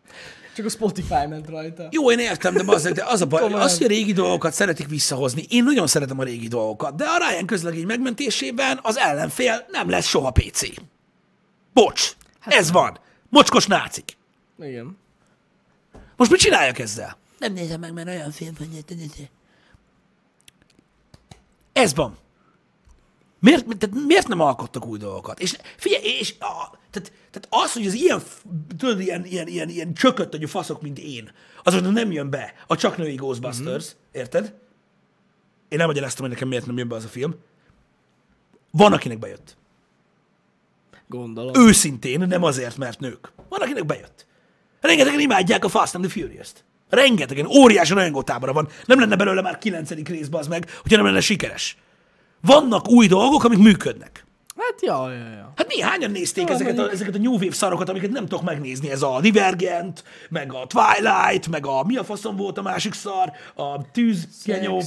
Csak a Spotify ment rajta. Jó, én értem, de, bazzeg, de az a baj, Komolyan. azt, hogy a régi dolgokat szeretik visszahozni. Én nagyon szeretem a régi dolgokat, de a Ryan közlegény megmentésében az ellenfél nem lesz soha PC. Bocs. Ez van. Mocskos nácik. Igen. Most mit csináljak ezzel? Nem nézem meg, mert olyan film, hogy... Ez van. Miért, tehát miért nem alkottak új dolgokat? És figyelj, és a, tehát, tehát az, hogy az ilyen, tudod, ilyen, ilyen, ilyen, ilyen csökött a faszok, mint én, azoknak nem jön be a csak női Ghostbusters, mm-hmm. érted? Én nem magyaráztam, hogy nekem miért nem jön be az a film. Van, akinek bejött. Gondolom. Őszintén, nem azért, mert nők. Van, akinek bejött. Rengetegen imádják a Fast and the Furious-t. Rengetegen, óriási rajongótábora van. Nem lenne belőle már kilencedik rész, az meg, hogyha nem lenne sikeres. Vannak új dolgok, amik működnek. Hát, ja, ja, ja. Hát néhányan nézték Jó, ezeket, a, ezeket a New Wave szarokat, amiket nem tudok megnézni. Ez a Divergent, meg a Twilight, meg a mi a faszom volt a másik szar, a tűzgenyó,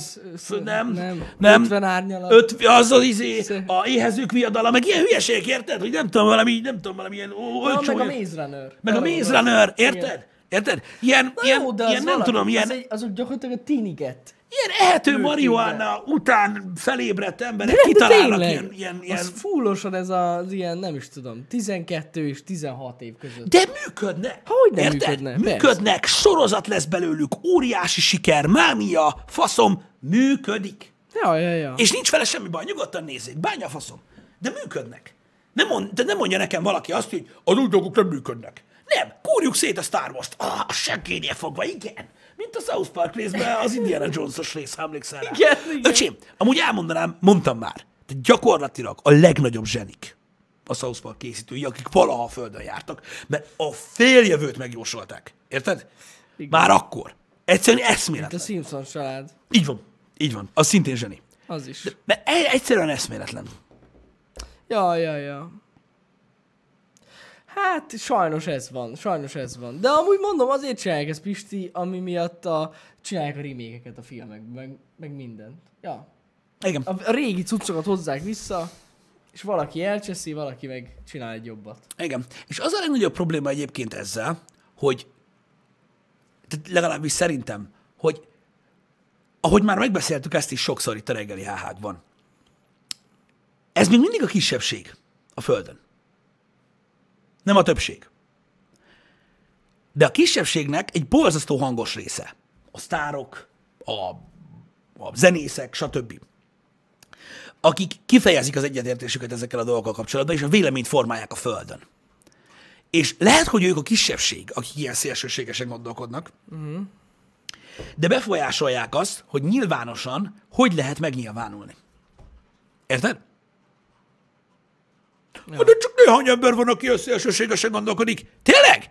nem, nem. nem, 50 árnyalat. öt, az az izé, Szex. a éhezők viadala, meg ilyen hülyeségek, érted? Hogy nem tudom, valami, nem tudom, valami ilyen ó, Ja, olcsó, meg a Maze Runner. meg a Maze. Runner, érted? Érted? Ilyen, Na ilyen, jó, de az ilyen nem valami- tudom, ilyen, Az egy, azok gyakorlatilag a tiniget. Ilyen ehető Nők marihuana után felébredt emberek De, de kitalálnak tényleg, ilyen, ilyen, ilyen Az fullosan ez az ilyen, nem is tudom, 12 és 16 év között. De működnek. Hogy nem Érted? működne? Persze. Működnek, sorozat lesz belőlük, óriási siker, mámia, faszom, működik. Ja, ja, ja. És nincs vele semmi baj, nyugodtan nézzék, bánja faszom. De működnek. Nem mond, de nem mondja nekem valaki azt, hogy az új dolgok nem működnek. Nem, kúrjuk szét a Star Wars-t. Ah, a seggénél fogva, igen. Mint a South Park részben az Indiana Jones-os rész, ha emlékszel rá. Igen, igen. Öcsém, amúgy elmondanám, mondtam már, de gyakorlatilag a legnagyobb zsenik a South Park készítői, akik valaha a Földön jártak, mert a féljövőt megjósolták. Érted? Már akkor. Egyszerűen A eszméletlen. Simpson család. Így van. Így van. Az szintén zseni. Az is. Mert e- egyszerűen eszméletlen. Ja, ja, ja. Hát sajnos ez van, sajnos ez van. De amúgy mondom, azért csinálják ezt Pisti, ami miatt a, csinálják a remékeket a filmekben, meg, meg mindent. Ja. Igen. A, a régi cuccokat hozzák vissza, és valaki elcseszi, valaki meg csinál egy jobbat. Igen. És az a legnagyobb probléma egyébként ezzel, hogy tehát legalábbis szerintem, hogy ahogy már megbeszéltük ezt is sokszor itt a reggeli háhákban, ez még mindig a kisebbség a Földön. Nem a többség. De a kisebbségnek egy borzasztó hangos része. A sztárok, a, a zenészek, stb. Akik kifejezik az egyetértésüket ezekkel a dolgokkal kapcsolatban, és a véleményt formálják a Földön. És lehet, hogy ők a kisebbség, akik ilyen szélsőségesen gondolkodnak, uh-huh. de befolyásolják azt, hogy nyilvánosan hogy lehet megnyilvánulni. Érted? Ja. De csak néhány ember van, aki a szélsőségesen gondolkodik. Tényleg?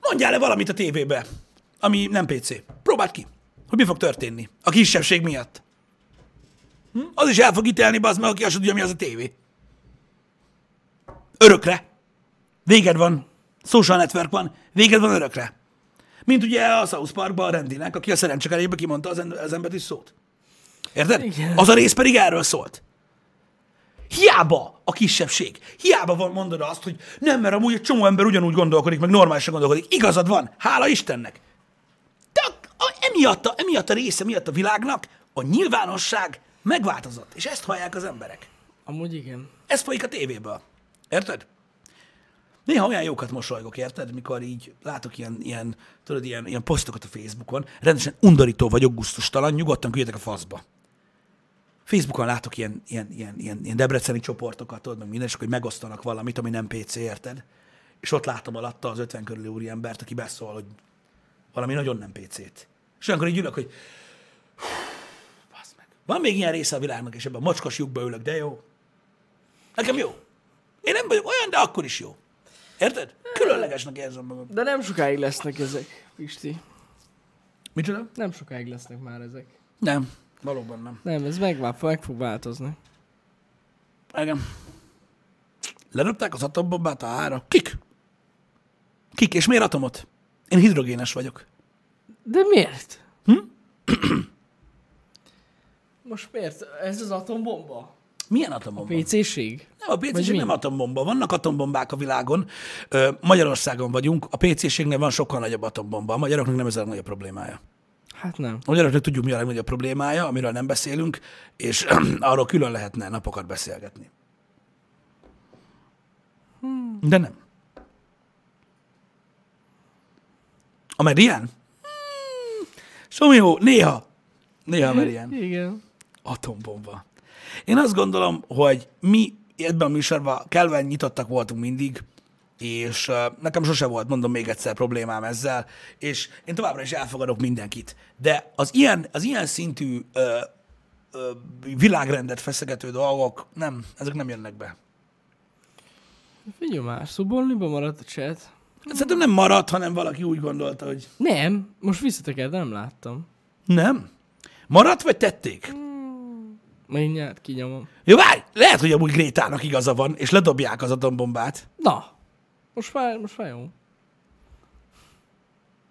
Mondjál le valamit a tévébe, ami nem PC. Próbáld ki, hogy mi fog történni a kisebbség miatt. Hm? Az is el fog ítélni, bazd meg, aki azt tudja, mi az a tévé. Örökre. Véged van. Social network van. Véged van örökre. Mint ugye a South Parkban a Rendinek, aki a szerencsekerébe kimondta az, en- az embert szót. Érted? Igen. Az a rész pedig erről szólt. Hiába a kisebbség. Hiába van mondod azt, hogy nem, mert amúgy egy csomó ember ugyanúgy gondolkodik, meg normálisan gondolkodik. Igazad van. Hála Istennek. De a, a, emiatt, a, emiatt a része miatt a világnak a nyilvánosság megváltozott. És ezt hallják az emberek. Amúgy igen. Ez folyik a tévéből. Érted? Néha olyan jókat mosolygok, érted? Mikor így látok ilyen, ilyen, tudod, ilyen, ilyen posztokat a Facebookon. Rendesen undorító vagyok, gusztustalan, nyugodtan küldjetek a faszba. Facebookon látok ilyen, ilyen, ilyen, ilyen, ilyen debreceni csoportokat, tudod, meg minden, és akkor hogy megosztanak valamit, ami nem PC, érted? És ott látom alatta az 50 körüli úriembert, aki beszól, hogy valami nagyon nem PC-t. És olyankor így ülök, hogy meg. Van még ilyen része a világnak, és ebben a mocskos lyukba ülök, de jó. Nekem jó. Én nem vagyok olyan, de akkor is jó. Érted? Különlegesnek érzem magam. De nem sokáig lesznek ezek, Pisti. Micsoda? Nem sokáig lesznek már ezek. Nem. Valóban nem. Nem, ez meg, meg fog változni. Igen. Leröpták az atombombát a hára. Kik? Kik? És miért atomot? Én hidrogénes vagyok. De miért? Hm? Most miért? Ez az atombomba? Milyen atombomba? PC-ség? Nem, a PC-ség nem atombomba. Vannak atombombák a világon. Magyarországon vagyunk. A PC-ségnél van sokkal nagyobb atombomba. A magyaroknak nem ez a nagyobb problémája. Hát nem. Magyaroknak tudjuk, mi a legnagyobb problémája, amiről nem beszélünk, és arról külön lehetne napokat beszélgetni. De nem. A Merian? Hmm. Somjó, néha. Néha a Merian. Igen. Atombomba. Én azt gondolom, hogy mi ebben a műsorban kellően nyitottak voltunk mindig, és uh, nekem sose volt, mondom még egyszer, problémám ezzel, és én továbbra is elfogadok mindenkit. De az ilyen, az ilyen szintű uh, uh, világrendet feszegető dolgok, nem, ezek nem jönnek be. Figyelj már, szubolniba maradt a chat. Szerintem nem maradt, hanem valaki úgy gondolta, hogy Nem, most visszatekert, nem láttam. nem. Maradt, vagy tették? Mindjárt kinyomom. Jó, várj! Lehet, hogy amúgy Grétának igaza van, és ledobják az atombombát. Na, most már, most már jó.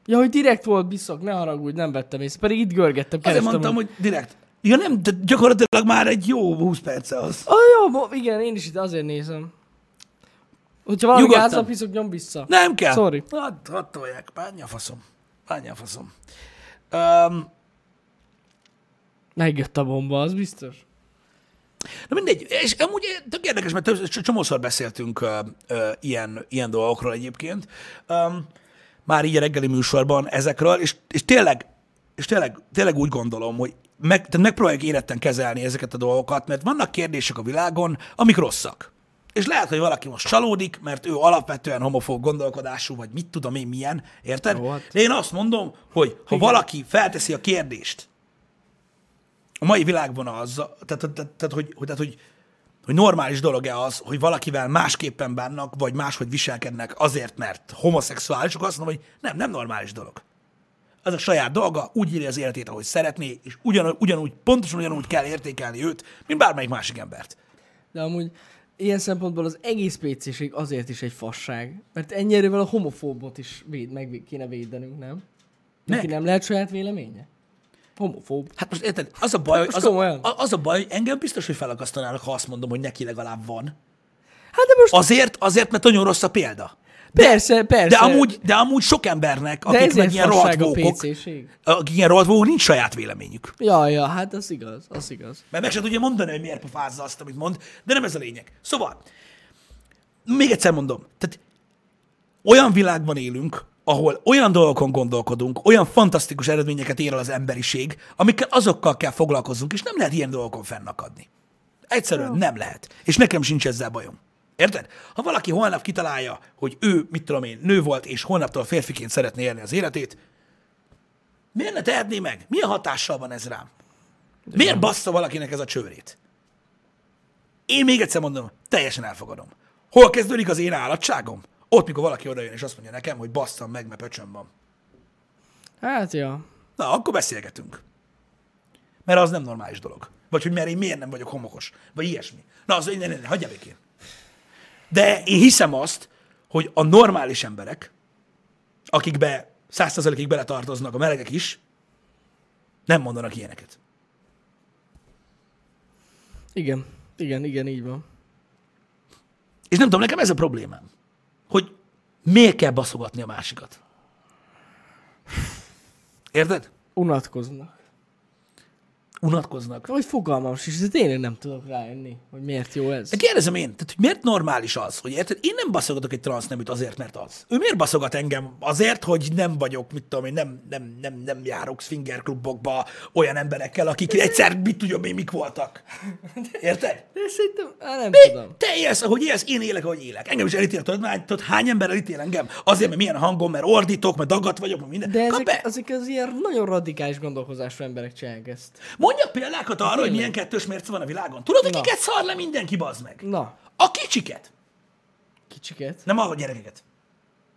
Ja, hogy direkt volt biszok, ne haragudj, nem vettem észre. Pedig itt görgettem, Azért kerestem. mondtam, hogy direkt. Ja nem, de gyakorlatilag már egy jó 20 perce az. Ah, jó, igen, én is itt azért nézem. Hogyha valami Nyugodtan. gázlap hiszok, nyom vissza. Nem kell. Sorry. Hát, hadd tolják. Bánja a faszom. Bánja a faszom. Um, Megjött a bomba, az biztos. Na mindegy, és amúgy tök érdekes, mert több, cs- csomószor beszéltünk uh, uh, ilyen, ilyen dolgokról egyébként. Um, már így a reggeli műsorban ezekről, és, és tényleg, és tényleg, tényleg úgy gondolom, hogy meg, tehát megpróbáljuk éretten kezelni ezeket a dolgokat, mert vannak kérdések a világon, amik rosszak. És lehet, hogy valaki most csalódik, mert ő alapvetően homofób gondolkodású, vagy mit tudom én milyen, érted? Jó, hát. De én azt mondom, hogy ha valaki felteszi a kérdést, a mai világban az, tehát, tehát, tehát, hogy, hogy, tehát, hogy, hogy normális dolog-e az, hogy valakivel másképpen bánnak, vagy máshogy viselkednek azért, mert homoszexuálisok, azt mondom, hogy nem, nem normális dolog. Az a saját dolga, úgy írja az életét, ahogy szeretné, és ugyan, ugyanúgy, pontosan ugyanúgy kell értékelni őt, mint bármelyik másik embert. De amúgy ilyen szempontból az egész PC-ség azért is egy fasság. Mert ennyi erővel a homofóbot is véd, meg kéne védenünk, nem? Neki Meg. nem lehet saját véleménye? Homofób. Hát most érted, az a baj, az, a, az a baj, hogy engem biztos, hogy felakasztanának, ha azt mondom, hogy neki legalább van. Hát de most Azért, azért, mert nagyon rossz a példa. persze, persze. De amúgy, de amúgy sok embernek, de akik meg ilyen fasság a rohadt PC-ség. akik ilyen rohadt nincs saját véleményük. Ja, ja, hát az igaz, az igaz. Mert meg sem tudja mondani, hogy miért pofázza azt, amit mond, de nem ez a lényeg. Szóval, még egyszer mondom, tehát olyan világban élünk, ahol olyan dolgokon gondolkodunk, olyan fantasztikus eredményeket ér el az emberiség, amikkel azokkal kell foglalkozzunk, és nem lehet ilyen dolgokon fennakadni. Egyszerűen nem lehet. És nekem sincs ezzel bajom. Érted? Ha valaki holnap kitalálja, hogy ő, mit tudom én, nő volt, és holnaptól férfiként szeretné élni az életét, miért ne tehetné meg? Milyen hatással van ez rám? Miért bassza valakinek ez a csőrét? Én még egyszer mondom, teljesen elfogadom. Hol kezdődik az én állatságom? Ott, mikor valaki odajön és azt mondja nekem, hogy basszam meg, mert pöcsöm van. Hát, ja. Na, akkor beszélgetünk. Mert az nem normális dolog. Vagy hogy mert én miért nem vagyok homokos. Vagy ilyesmi. Na, az, ne, ne, ne, hagyjál békén. De én hiszem azt, hogy a normális emberek, akikbe százszerzalékig beletartoznak a melegek is, nem mondanak ilyeneket. Igen, igen, igen, így van. És nem tudom, nekem ez a problémám. Hogy miért kell baszogatni a másikat. Érted? Unatkoznak. Unatkoznak. Vagy fogalmam is, de tényleg nem tudok rájönni, hogy miért jó ez. De kérdezem én, tehát, hogy miért normális az, hogy érted? Én nem baszogatok egy transzneműt azért, mert az. Ő miért baszogat engem? Azért, hogy nem vagyok, mit tudom én, nem, nem, nem, nem járok swingerklubokba olyan emberekkel, akik egyszer, mit tudom én, mik voltak. Érted? De szerintem, á, nem Mi? tudom. Te élsz, ahogy élsz, én élek, ahogy élek. Engem is elítél, tudod, már, tudod hány ember elítél engem? Azért, mert milyen hangom, mert ordítok, mert dagadt vagyok, mert minden. De ezek, ezek az ilyen nagyon radikális gondolkozású emberek csinálják ezt. Mondjak példákat arra, hogy milyen kettős mérce van a világon. Tudod, hogy Na. kiket szar le mindenki, bazd meg? Na, A kicsiket. kicsiket. Nem a gyerekeket.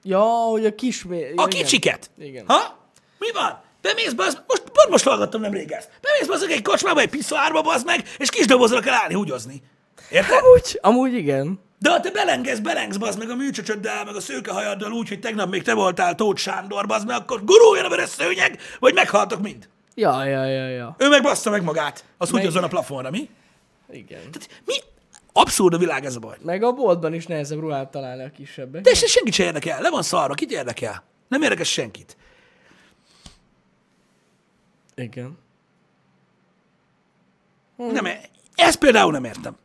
Ja, hogy a kis... A kicsiket. Igen. Ha? Mi van? Bemész, bazd, most, pont most hallgattam nemrég ezt. Bemész, bazd, egy kocsmába, egy piszoárba, bazd meg, és kis dobozra kell állni húgyozni. Érted? Amúgy, amúgy igen. De ha te belengesz, belengsz, bazd meg a műcsöcsöddel, meg a szőkehajaddal úgy, hogy tegnap még te voltál Tóth Sándor, bazd meg, akkor guruljon a veres szőnyeg, vagy meghaltok mind. Ja, ja, ja, ja. Ő meg bassza meg magát. Az Meg- húgyozzon a plafonra, mi? Igen. Tehát mi? Abszurd a világ ez a baj. Meg a boltban is nehezebb ruhát találni a kisebbek. De se senkit se érdekel. Le van szarva. Kit érdekel? Nem érdekes senkit. Igen. Nem, ezt például nem értem.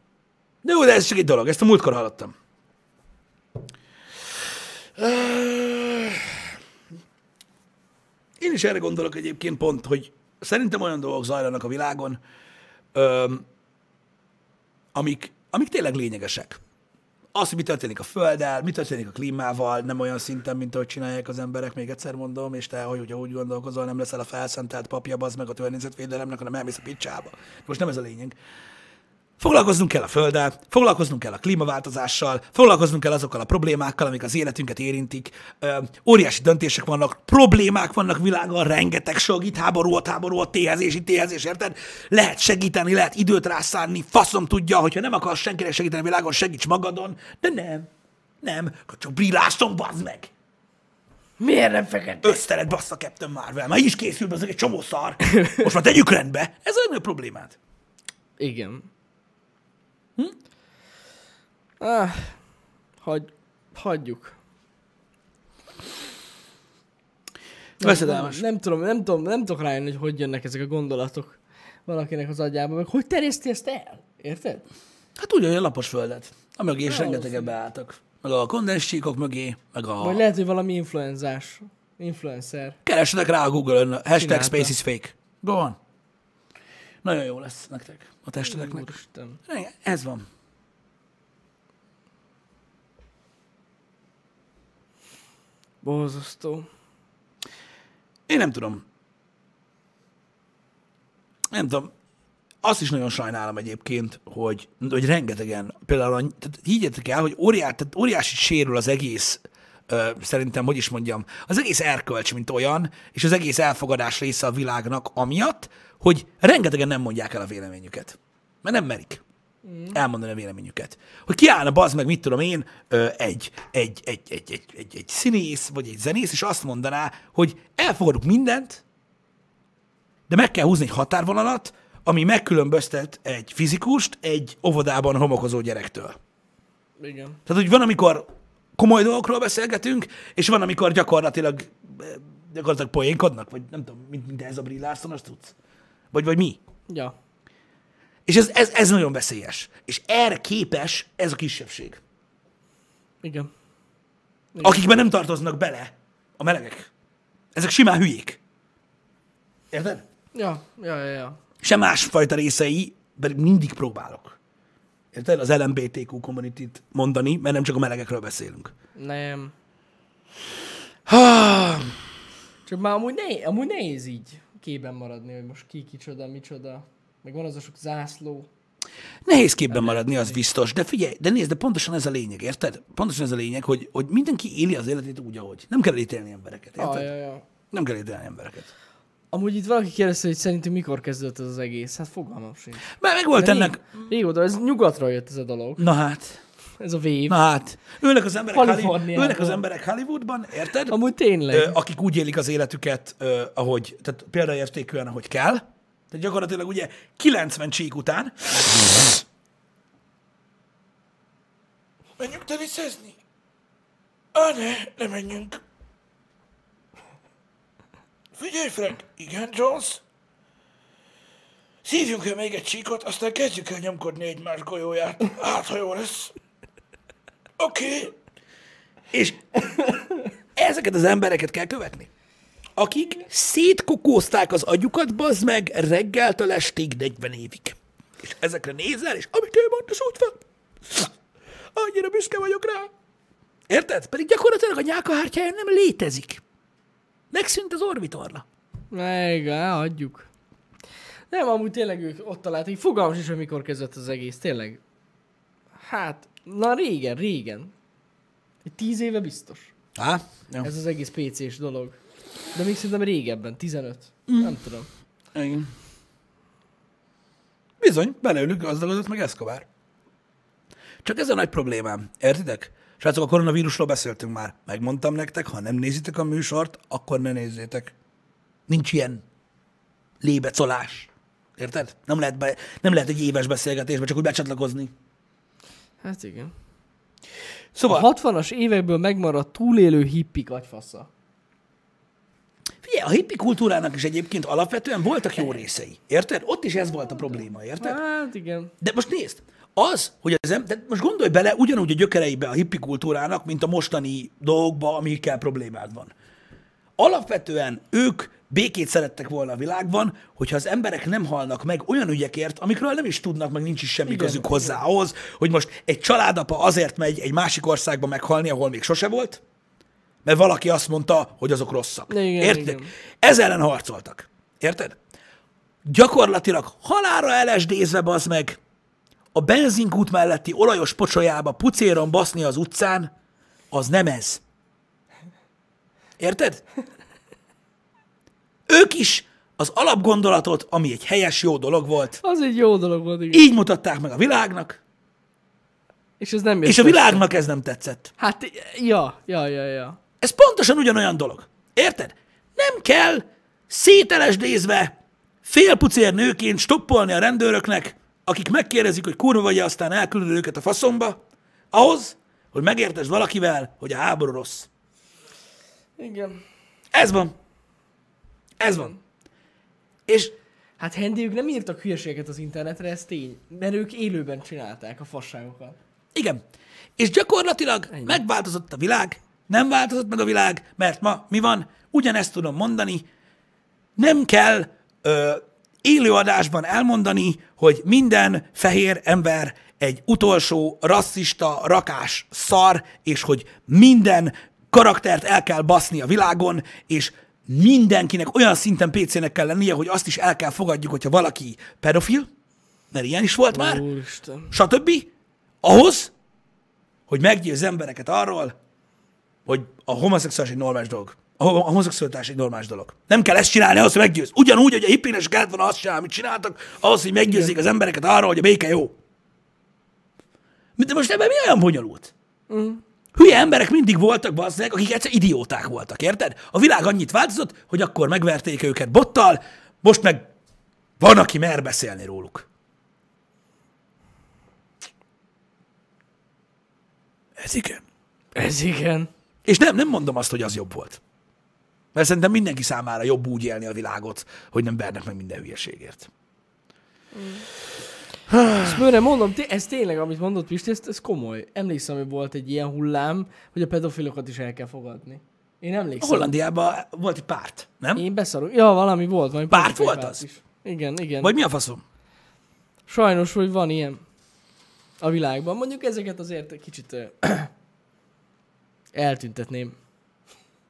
De jó, de ez csak egy dolog. Ezt a múltkor hallottam. Én is erre gondolok egyébként pont, hogy szerintem olyan dolgok zajlanak a világon, öm, amik, amik tényleg lényegesek. Az, hogy mi történik a Földdel, mi történik a klímával, nem olyan szinten, mint ahogy csinálják az emberek, még egyszer mondom, és te, hogy ugye úgy gondolkozol, nem leszel a felszentelt papja, az meg a környezetvédelemnek, hanem elmész a picsába. Most nem ez a lényeg. Foglalkoznunk kell a Földdel, foglalkoznunk kell a klímaváltozással, foglalkoznunk kell azokkal a problémákkal, amik az életünket érintik. Ö, óriási döntések vannak, problémák vannak világon, rengeteg sok, itt háború, ott háború, ott téhezés, itt téhezés, érted? Lehet segíteni, lehet időt rászánni, faszom tudja, hogyha nem akarsz senkinek segíteni a világon, segíts magadon, de nem, nem, csak brillásson, bazd meg! Miért nem fekete? Összered bassza Captain Marvel, már így is készül, az egy csomó szar. Most már tegyük rendbe. Ez a problémád. Igen. Hm? Ah, hagy, hagyjuk. Nem, Veszedelmes. nem, tudom, nem tudom, nem tudok rájönni, hogy hogy jönnek ezek a gondolatok valakinek az agyába, meg hogy terjeszti ezt el? Érted? Hát úgy, hogy a lapos földet. A mögé is rengetegen beálltak. Meg a kondenscsíkok mögé, meg a... Vagy lehet, hogy valami influenzás. Influencer. Keressetek rá a Google-ön, hashtag Csinálta. space is fake. Go on. Nagyon jó lesz nektek, a testeteknek. Úristen. Ez van. Borzasztó. Én nem tudom. Nem tudom. Azt is nagyon sajnálom egyébként, hogy, hogy rengetegen, például, a- tehát higgyetek el, hogy óriás, tehát óriási sérül az egész, ö, szerintem, hogy is mondjam, az egész erkölcs, mint olyan, és az egész elfogadás része a világnak amiatt, hogy rengetegen nem mondják el a véleményüket. Mert nem merik elmondani a véleményüket. Hogy kiállna bazd meg, mit tudom én, egy, egy, egy, egy, egy, egy, egy színész, vagy egy zenész, és azt mondaná, hogy elfogadunk mindent, de meg kell húzni egy határvonalat, ami megkülönböztet egy fizikust egy óvodában homokozó gyerektől. Igen. Tehát, hogy van, amikor komoly dolgokról beszélgetünk, és van, amikor gyakorlatilag, gyakorlatilag poénkodnak, vagy nem tudom, mint, mint ez a Brie Larson, azt tudsz? Vagy, vagy mi? Ja. És ez, ez, ez nagyon veszélyes. És erre képes ez a kisebbség. Igen. Akikben nem tartoznak bele a melegek. Ezek simán hülyék. Érted? Ja, ja, ja, ja. Se másfajta részei, pedig mindig próbálok. Érted? Az LMBTQ community mondani, mert nem csak a melegekről beszélünk. Nem. Ha, Csak már amúgy, ne, amúgy nehéz így képben maradni, hogy most ki, kicsoda, micsoda. Meg van az a sok zászló. nehéz képben maradni, az biztos. De figyelj, de nézd, de pontosan ez a lényeg, érted? Pontosan ez a lényeg, hogy, hogy mindenki éli az életét úgy, ahogy. Nem kell ítélni embereket, érted? Ah, ja, ja. Nem kell ítélni embereket. Amúgy itt valaki kérdezte, hogy szerintünk mikor kezdődött ez az egész. Hát fogalmam sincs. Mert meg volt De ennek... rég- Régóta, ez nyugatról jött ez a dolog. Na hát, Ez a vév. na hát. Ülnek az emberek, Hollywood, ülnek az emberek Hollywoodban, érted? Amúgy tényleg. Ö, akik úgy élik az életüket, ö, ahogy, tehát példaértékűen, ahogy kell. Tehát gyakorlatilag ugye 90 csík után. Menjünk teniszezni? Á, ne, ne menjünk. Figyelj, Frank. Igen, Jones? Szívjunk el még egy csíkot, aztán kezdjük el nyomkodni egymás golyóját. Hát, ha jó lesz. Oké. Okay. És ezeket az embereket kell követni. Akik szétkokózták az agyukat, bazd meg, reggeltől estig 40 évig. És ezekre nézel, és amit ő mond, az úgy van. Annyira büszke vagyok rá. Érted? Pedig gyakorlatilag a nyálkahártyája nem létezik. Megszűnt az orbitorla. Meg, adjuk. Nem, amúgy tényleg ők ott találtak, így fogalmas is, hogy mikor kezdett az egész, tényleg. Hát, na régen, régen. Egy tíz éve biztos. Há? Jó. Ez az egész PC-s dolog. De még szerintem régebben, 15. Mm. Nem tudom. Igen. Bizony, belőlük gazdagodott meg Eszkobár. Csak ez a nagy problémám. Értitek? Srácok, a koronavírusról beszéltünk már. Megmondtam nektek, ha nem nézitek a műsort, akkor ne nézzétek. Nincs ilyen lébecolás. Érted? Nem lehet, be, nem lehet egy éves beszélgetésbe csak úgy becsatlakozni. Hát igen. Szóval, A 60-as évekből megmaradt túlélő hippik agyfasza. figyelj, a hippi kultúrának is egyébként alapvetően voltak jó részei. Érted? Ott is ez volt a probléma, érted? Hát igen. De most nézd, az, hogy az ember, most gondolj bele ugyanúgy a gyökereibe a hippi kultúrának, mint a mostani dolgokba, amikkel problémád van. Alapvetően ők békét szerettek volna a világban, hogyha az emberek nem halnak meg olyan ügyekért, amikről nem is tudnak, meg nincs is semmi Igen, közük hozzá ahhoz, hogy most egy családapa azért megy egy másik országba meghalni, ahol még sose volt, mert valaki azt mondta, hogy azok rosszak. Igen, Érted? igen. Ez ellen harcoltak. Érted? Gyakorlatilag halára LSD-zve, bazd meg, a benzinkút melletti olajos pocsolyába pucéron baszni az utcán, az nem ez. Érted? Ők is az alapgondolatot, ami egy helyes, jó dolog volt, Az egy jó dolog volt, igen. így mutatták meg a világnak, És ez nem jött és a össze. világnak ez nem tetszett. Hát, ja, ja, ja, ja. Ez pontosan ugyanolyan dolog. Érted? Nem kell szételesdézve félpucér nőként stoppolni a rendőröknek, akik megkérdezik, hogy kurva vagy, aztán elküldöd őket a faszomba, ahhoz, hogy megértesd valakivel, hogy a háború rossz. Igen. Ez van. Ez van. És Hát Hendy, ők nem írtak hülyeségeket az internetre, ez tény. Mert ők élőben csinálták a fasságokat. igen. És gyakorlatilag Ennyi. megváltozott a világ, nem változott meg a világ, mert ma mi van? Ugyanezt tudom mondani, nem kell ö, élőadásban elmondani, hogy minden fehér ember egy utolsó rasszista, rakás szar, és hogy minden karaktert el kell baszni a világon, és mindenkinek olyan szinten PC-nek kell lennie, hogy azt is el kell fogadjuk, hogyha valaki pedofil, mert ilyen is volt már, Úristen. stb. Ahhoz, hogy meggyőzz embereket arról, hogy a homoszexuális egy normális dolog. A ho- a homoszexualitás egy normális dolog. Nem kell ezt csinálni ahhoz, hogy meggyőzz. Ugyanúgy, hogy a hippinek kellett volna azt csinálni, amit csináltak, ahhoz, hogy meggyőzzék az embereket arról, hogy a béke jó. De most ebben mi olyan bonyolult? Mm. Hülye emberek mindig voltak, bazzeg, akik egyszer idióták voltak, érted? A világ annyit változott, hogy akkor megverték őket bottal, most meg van, aki mer beszélni róluk. Ez igen. Ez igen. És nem, nem mondom azt, hogy az jobb volt. Mert szerintem mindenki számára jobb úgy élni a világot, hogy nem vernek meg minden hülyeségért. Ezt bőre mondom, ez tényleg, amit mondott Pisti, ez, ez komoly. Emlékszem, hogy volt egy ilyen hullám, hogy a pedofilokat is el kell fogadni. Én emlékszem. Hollandiában volt egy párt, nem? Én beszarok. Ja, valami volt. Valami Párt volt párt az? Is. Igen, igen. Vagy mi a faszom? Sajnos, hogy van ilyen a világban. Mondjuk ezeket azért kicsit ö, eltüntetném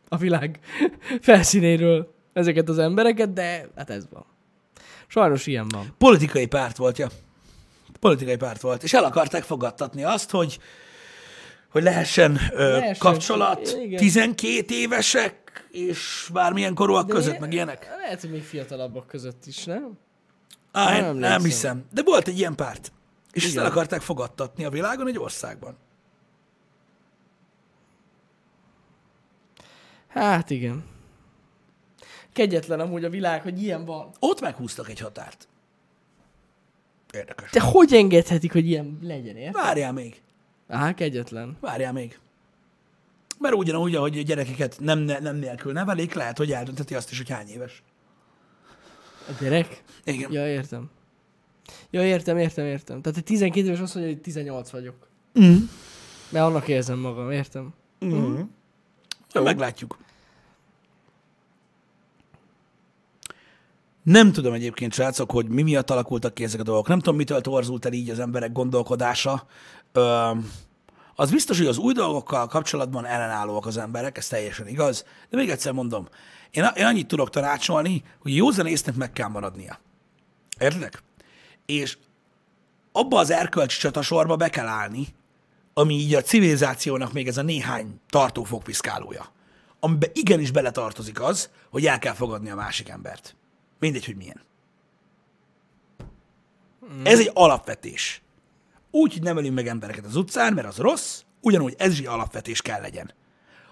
a világ felszínéről ezeket az embereket, de hát ez van. Sajnos ilyen van. Politikai párt volt, ja. Politikai párt volt. És el akarták fogadtatni azt, hogy, hogy lehessen, ö, Lehessen, kapcsolat igen. 12 évesek és bármilyen korúak De között, meg ilyenek. Lehet, hogy még fiatalabbak között is, nem? Á, nem nem, emlékszem. hiszem. De volt egy ilyen párt. És ezt Igen. el akarták fogadtatni a világon egy országban. Hát igen. Kegyetlen amúgy a világ, hogy ilyen van. Ott meghúztak egy határt. Érdekes. De hogy engedhetik, hogy ilyen legyen, érted? Várjál még. Á, kegyetlen. Várjál még. Mert ugyanúgy, ahogy a gyerekeket nem, nem nélkül nevelik, lehet, hogy eldöntheti azt is, hogy hány éves. A gyerek? Igen. Ja, értem. Ja, értem, értem, értem. Tehát egy 12 éves azt mondja, hogy 18 vagyok. Mm. Mert annak érzem magam, értem. Mm. Jó. Meglátjuk. Nem tudom egyébként, srácok, hogy mi miatt alakultak ki ezek a dolgok. Nem tudom, mitől torzult el így az emberek gondolkodása. Ö, az biztos, hogy az új dolgokkal kapcsolatban ellenállóak az emberek, ez teljesen igaz. De még egyszer mondom, én, én annyit tudok tanácsolni, hogy józanésznek meg kell maradnia. Értedek? És abba az erkölcsi csatasorba be kell állni, ami így a civilizációnak még ez a néhány tartó fogpiszkálója. Amiben igenis beletartozik az, hogy el kell fogadni a másik embert. Mindegy, hogy milyen. Ez egy alapvetés. Úgy, hogy nem ölünk meg embereket az utcán, mert az rossz, ugyanúgy ez is egy alapvetés kell legyen.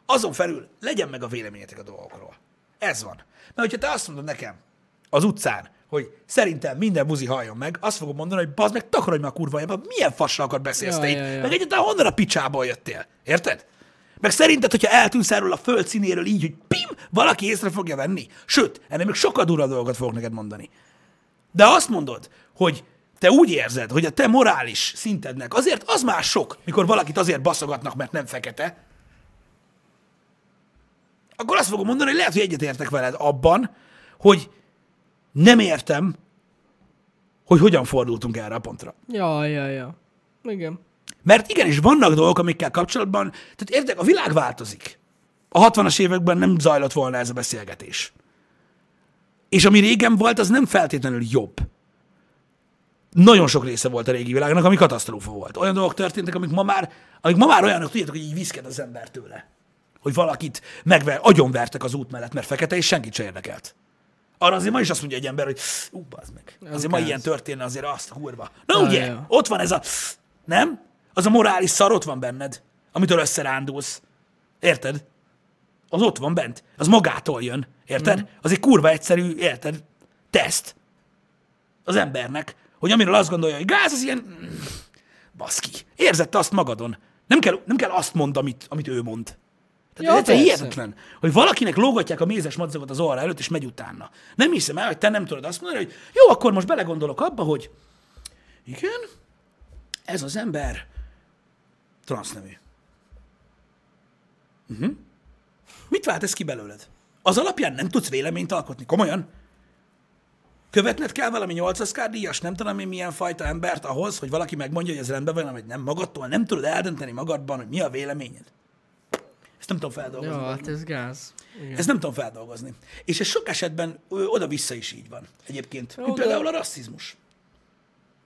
Azon felül legyen meg a véleményetek a dolgokról. Ez van. Mert hogyha te azt mondod nekem az utcán, hogy szerintem minden buzi halljon meg, azt fogom mondani, hogy bazd meg, takarodj már a kurva milyen fasságokat beszélsz Ja, te itt, ja, ja. meg egyáltalán honnan a picsából jöttél, érted? Meg szerinted, hogyha eltűnsz erről a föld színéről így, hogy pim, valaki észre fogja venni. Sőt, ennél még sokkal durva dolgokat fogok neked mondani. De azt mondod, hogy te úgy érzed, hogy a te morális szintednek azért az már sok, mikor valakit azért baszogatnak, mert nem fekete, akkor azt fogom mondani, hogy lehet, hogy egyetértek veled abban, hogy nem értem, hogy hogyan fordultunk erre a pontra. Ja, ja, ja. Igen. Mert igenis vannak dolgok, amikkel kapcsolatban, tehát értek, a világ változik. A 60-as években nem zajlott volna ez a beszélgetés. És ami régen volt, az nem feltétlenül jobb. Nagyon sok része volt a régi világnak, ami katasztrófa volt. Olyan dolgok történtek, amik ma már, amik ma már olyanok, tudjátok, hogy így viszked az ember tőle. Hogy valakit megver, agyonvertek az út mellett, mert fekete, és senkit se érdekelt. Arra azért ma is azt mondja egy ember, hogy ú, bazd meg. Azért ma gáz. ilyen történne, azért azt a kurva. Na Ja, ugye, ott van ez a, nem? Az a morális szar ott van benned, amitől összerándulsz. Érted? Az ott van bent. Az magától jön. Érted? Mhm. Az egy kurva egyszerű, érted? Teszt. Az embernek, hogy amiről azt gondolja, hogy gáz, az ilyen... mm, Baszki. Érzed te azt magadon. Nem kell, nem kell azt mond, amit, amit ő mond. Tehát ja, ez persze. hihetetlen, hogy valakinek lógatják a mézes madzagot az orra előtt, és megy utána. Nem hiszem el, hogy te nem tudod azt mondani, hogy jó, akkor most belegondolok abba, hogy igen, ez az ember transznemű. Uh-huh. Mit vált ez ki belőled? Az alapján nem tudsz véleményt alkotni, komolyan? Követned kell valami 8 Oscar díjas, nem tudom én milyen fajta embert ahhoz, hogy valaki megmondja, hogy ez rendben van, vagy nem magadtól, nem tudod eldönteni magadban, hogy mi a véleményed. Ezt nem tudom feldolgozni. Ja, hát ez gáz. Igen. Ezt nem tudom feldolgozni. És ez sok esetben oda-vissza is így van egyébként. Jó, de- például a rasszizmus.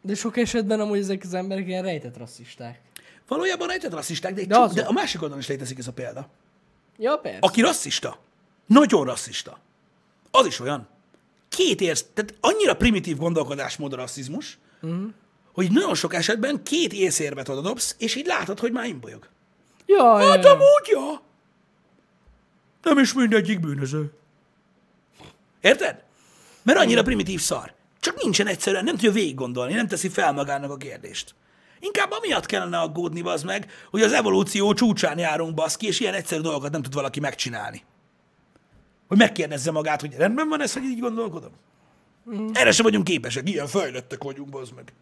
De sok esetben amúgy ezek az emberek ilyen rejtett rasszisták. Valójában rejtett rasszisták, de, De azok. de a másik oldalon is létezik ez a példa. Ja, persze. Aki rasszista, nagyon rasszista, az is olyan. Két érsz, tehát annyira primitív gondolkodásmód a rasszizmus, uh-huh. hogy nagyon sok esetben két észérvet oda dobsz, és így látod, hogy már imbolyog. Ja, Hát ja. amúgy, ja. Nem is mindegyik bűnöző. Érted? Mert annyira primitív szar. Csak nincsen egyszerűen, nem tudja végig gondolni, nem teszi fel magának a kérdést. Inkább amiatt kellene aggódni, az meg, hogy az evolúció csúcsán járunk, baszki, és ilyen egyszerű dolgokat nem tud valaki megcsinálni. Hogy megkérdezze magát, hogy rendben van ez, hogy így gondolkodom? Mm. Erre sem vagyunk képesek, ilyen fejlettek vagyunk, bazd meg.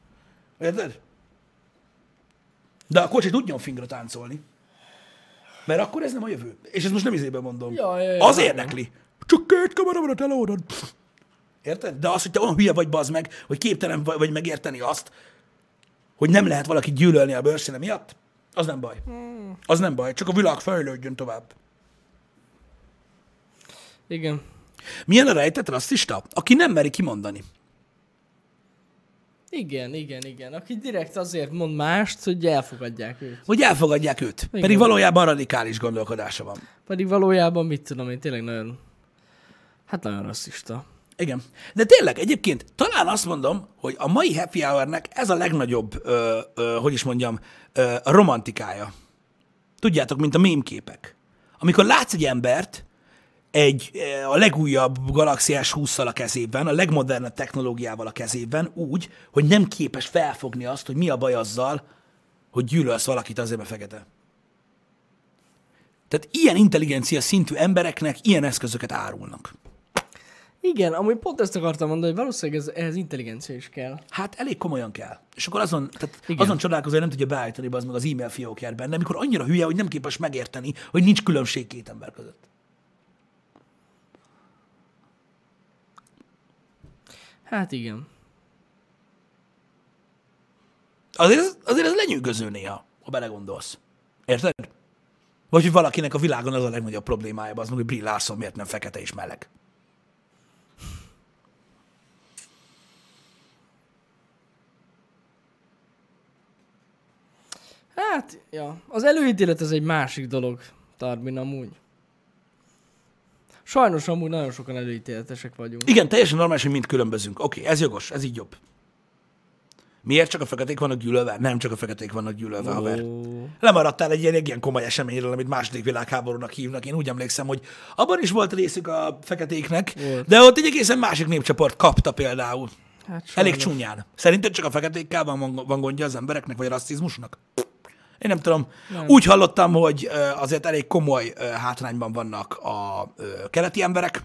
Érted? De a kocsi tudjon fingra táncolni. Mert akkor ez nem a jövő. És ezt most nem izében mondom. Ja, ja, ja, az nem. érdekli. Csak két kamera van a teleódon. Érted? De az, hogy te olyan hülye vagy, bazd meg, hogy képtelen vagy megérteni azt, hogy nem lehet valaki gyűlölni a bőrszíne miatt, az nem baj. Az nem baj, csak a világ fejlődjön tovább. Igen. Milyen a rejtett rasszista? Aki nem meri kimondani. Igen, igen, igen. Aki direkt azért mond mást, hogy elfogadják őt. Hogy elfogadják őt. Igen. Pedig valójában radikális gondolkodása van. Pedig valójában mit tudom én, tényleg nagyon... Hát nagyon rasszista. Igen. De tényleg, egyébként talán azt mondom, hogy a mai happy hour-nek ez a legnagyobb, ö, ö, hogy is mondjam, ö, romantikája. Tudjátok, mint a mémképek. Amikor látsz egy embert, egy, a legújabb Galaxy S20-szal a kezében, a legmodernebb technológiával a kezében, úgy, hogy nem képes felfogni azt, hogy mi a baj azzal, hogy gyűlölsz valakit azért, mert fekete. Tehát ilyen intelligencia szintű embereknek ilyen eszközöket árulnak. Igen, amúgy pont ezt akartam mondani, hogy valószínűleg ez, ehhez intelligencia is kell. Hát elég komolyan kell. És akkor azon, tehát Igen. azon csodálkozol, hogy nem tudja beállítani az meg az e-mail fiókját benne, amikor annyira hülye, hogy nem képes megérteni, hogy nincs különbség két ember között. Hát igen. Azért, ez- azért ez lenyűgöző néha, ha belegondolsz. Érted? Vagy hogy valakinek a világon az a legnagyobb problémája, az meg, hogy Brie Larson miért nem fekete és meleg. Hát, ja. Az előítélet ez egy másik dolog, Tarbin, amúgy. Sajnos amúgy nagyon sokan előítéletesek vagyunk. Igen, teljesen normális, hogy mind különbözünk. Oké, ez jogos, ez így jobb. Miért csak a feketék vannak gyűlölve? Nem csak a feketék vannak gyűlölve, haver. Ó, Lemaradtál egy ilyen, egy ilyen komoly eseményről, amit második világháborúnak hívnak. Én úgy emlékszem, hogy abban is volt részük a feketéknek, Volt. de ott egy egészen másik népcsoport kapta például. hát Elég csúnyán. Szerinted csak a feketékkel van, van gondja az embereknek, vagy a rasszizmusnak? Én nem tudom. Nem. Úgy hallottam, hogy azért elég komoly hátrányban vannak a keleti emberek.